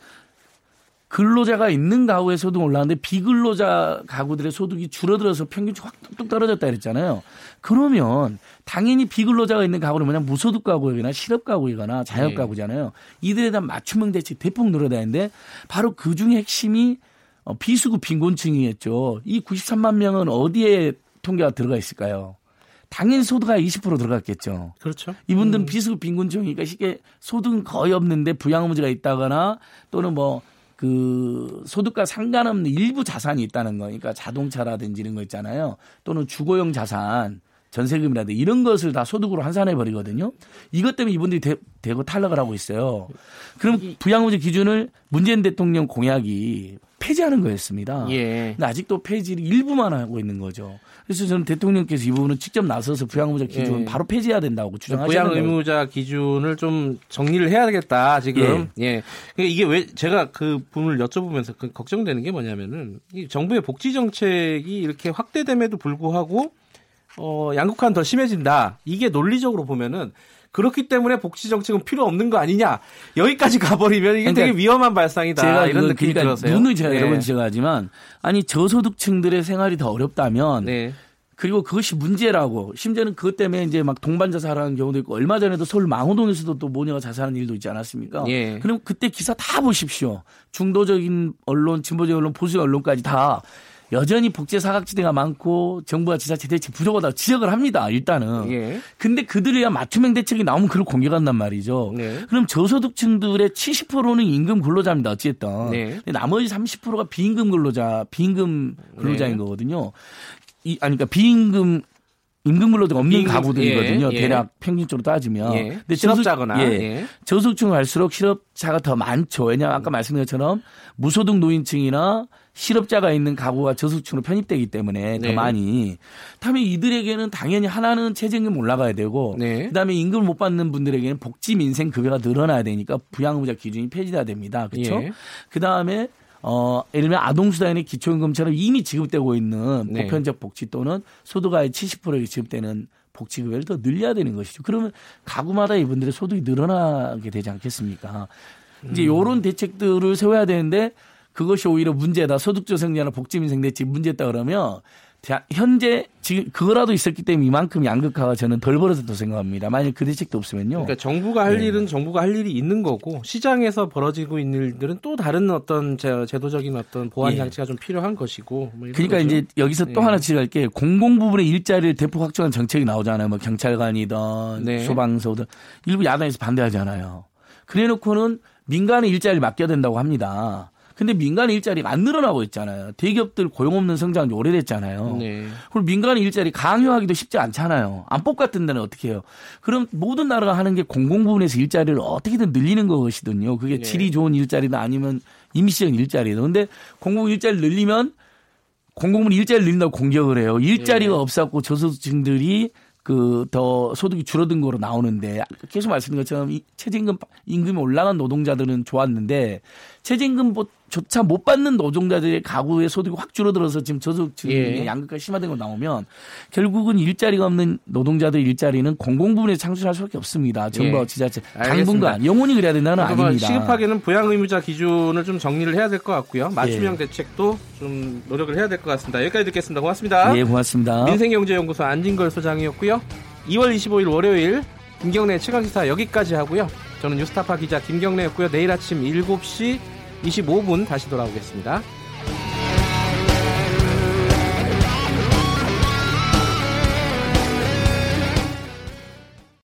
근로자가 있는 가구의 소득 올라왔는데 비근로자 가구들의 소득이 줄어들어서 평균치 확 뚝뚝 떨어졌다 그랬잖아요. 그러면 당연히 비근로자가 있는 가구는 뭐냐 무소득 가구이거나 실업 가구이거나 자영 네. 가구잖아요. 이들에 대한 맞춤형 대책 대폭 늘어나는데 바로 그 중에 핵심이 어, 비수급 빈곤층이었죠. 이 93만 명은 어디에 통계가 들어가 있을까요? 당연히 소득가 20% 들어갔겠죠. 그렇죠. 이분들은 음. 비수급 빈곤층이니까 쉽게 소득은 거의 없는데 부양 문제가 있다거나 또는 뭐 그 소득과 상관없는 일부 자산이 있다는 거니까 자동차라든지 이런 거 있잖아요. 또는 주거용 자산 전세금이라든지 이런 것을 다 소득으로 환산해 버리거든요. 이것 때문에 이분들이 대, 대거 탈락을 하고 있어요. 그럼 부양문제 기준을 문재인 대통령 공약이 폐지하는 거였습니다. 예. 근데 아직도 폐지를 일부만 하고 있는 거죠. 그래서 저는 대통령께서 이 부분은 직접 나서서 부양의무자 기준 예. 바로 폐지해야 된다고 주장하시는 부양 의무자 기준을 좀 정리를 해야 되겠다 지금. 예. 예. 그러니까 이게 왜 제가 그 부분을 여쭤보면서 그 걱정되는 게 뭐냐면은 이 정부의 복지 정책이 이렇게 확대됨에도 불구하고 어, 양극화는 더 심해진다. 이게 논리적으로 보면은 그렇기 때문에 복지 정책은 필요 없는 거 아니냐. 여기까지 가버리면 이게 그러니까 되게 위험한 발상이다. 제가 이런 느낌이 그러니까 들었어요. 눈을 제가 네. 여러 번 지적하지만 아니 저소득층들의 생활이 더 어렵다면 네. 그리고 그것이 문제라고 심지어는 그것 때문에 이제 막 동반 자살하는 경우도 있고 얼마 전에도 서울 망호동에서도 또 모녀가 자살하는 일도 있지 않았습니까? 예. 그럼 그때 기사 다 보십시오. 중도적인 언론, 진보적인 언론, 보수 언론까지 다 여전히 복제 사각지대가 많고 정부가 지자체 대책 부족하다고 지적을 합니다. 일단은. 예. 근데 그들이야 맞춤형 대책이 나오면 그걸 공격한단 말이죠. 네. 그럼 저소득층들의 70%는 임금 근로자입니다. 어찌됐든. 네. 나머지 30%가 비임금 근로자, 비임금 근로자인 네. 거거든요. 이, 아니, 그러니까 비임금 임금 근로자가 없는 임금, 가구들이거든요. 예, 예. 대략 평균적으로 따지면. 예. 근데 실업자거나 예. 예. 저소득층 갈수록 실업자가 더 많죠. 왜냐하면 아까 말씀드린 것처럼 무소득 노인층이나 실업자가 있는 가구가 저소득층으로 편입되기 때문에 네. 더 많이. 다음에 이들에게는 당연히 하나는 최저임금 올라가야 되고 네. 그다음에 임금을 못 받는 분들에게는 복지 민생 급여가 늘어나야 되니까 부양의무자 기준이 폐지돼야 됩니다. 그렇죠? 예. 그다음에 어, 예를 들면 아동수당의 기초임금처럼 이미 지급되고 있는 네. 보편적 복지 또는 소득의 70%에 지급되는 복지급여를 더 늘려야 되는 것이죠. 그러면 가구마다 이분들의 소득이 늘어나게 되지 않겠습니까? 이제 음. 요런 대책들을 세워야 되는데 그것이 오히려 문제다. 소득조성자나 복지민생 대책 문제다 그러면 현재 지금 그거라도 있었기 때문에 이만큼 양극화가 저는 덜 벌어졌다고 생각합니다. 만약 그 대책도 없으면요. 그러니까 정부가 할 네. 일은 정부가 할 일이 있는 거고 시장에서 벌어지고 있는 일들은 또 다른 어떤 제도적인 어떤 보완 예. 장치가 좀 필요한 것이고. 뭐 그러니까 거죠. 이제 여기서 또 네. 하나 지적할 게 공공 부분의 일자리를 대폭 확충한 정책이 나오잖아요. 뭐 경찰관이든 네. 소방서든 일부 야당에서 반대하잖아요. 그래놓고는 민간의 일자리를 맡겨야 된다고 합니다. 근데 민간 일자리가 안 늘어나고 있잖아요. 대기업들 고용 없는 성장이 오래됐잖아요. 네. 그리고 민간 일자리 강요하기도 쉽지 않잖아요. 안법 같은 데는 어떻게 해요? 그럼 모든 나라가 하는 게 공공 부분에서 일자리를 어떻게든 늘리는 것이거든요. 그게 네. 질이 좋은 일자리다 아니면 임시적 일자리다. 근데 공공 일자리 늘리면 공공부문 일자리 늘린다고 공격을 해요. 일자리가 네. 없었고 저소득층들이 그더 소득이 줄어든 거로 나오는데 계속 말씀드린 것처럼 최저임금 임금이 올라간 노동자들은 좋았는데 최저임금 조차 못 받는 노동자들의 가구의 소득이 확 줄어들어서 지금 저소득층의 예. 양극화 심화된 거 나오면 결국은 일자리가 없는 노동자들 일자리는 공공 부문에 창출할 수밖에 없습니다. 정부와 예. 지자체 당분간 영원히 그래야 된다는 아닙니다. 시급하게는 부양 의무자 기준을 좀 정리를 해야 될 것 같고요. 맞춤형 예. 대책도 좀 노력을 해야 될 것 같습니다. 여기까지 듣겠습니다. 고맙습니다. 예, 고맙습니다. 민생경제연구소 안진걸 소장이었고요. 2월 25일 월요일 김경래 최강시사 여기까지 하고요. 저는 뉴스타파 기자 김경래였고요. 내일 아침 7시 25분 다시 돌아오겠습니다.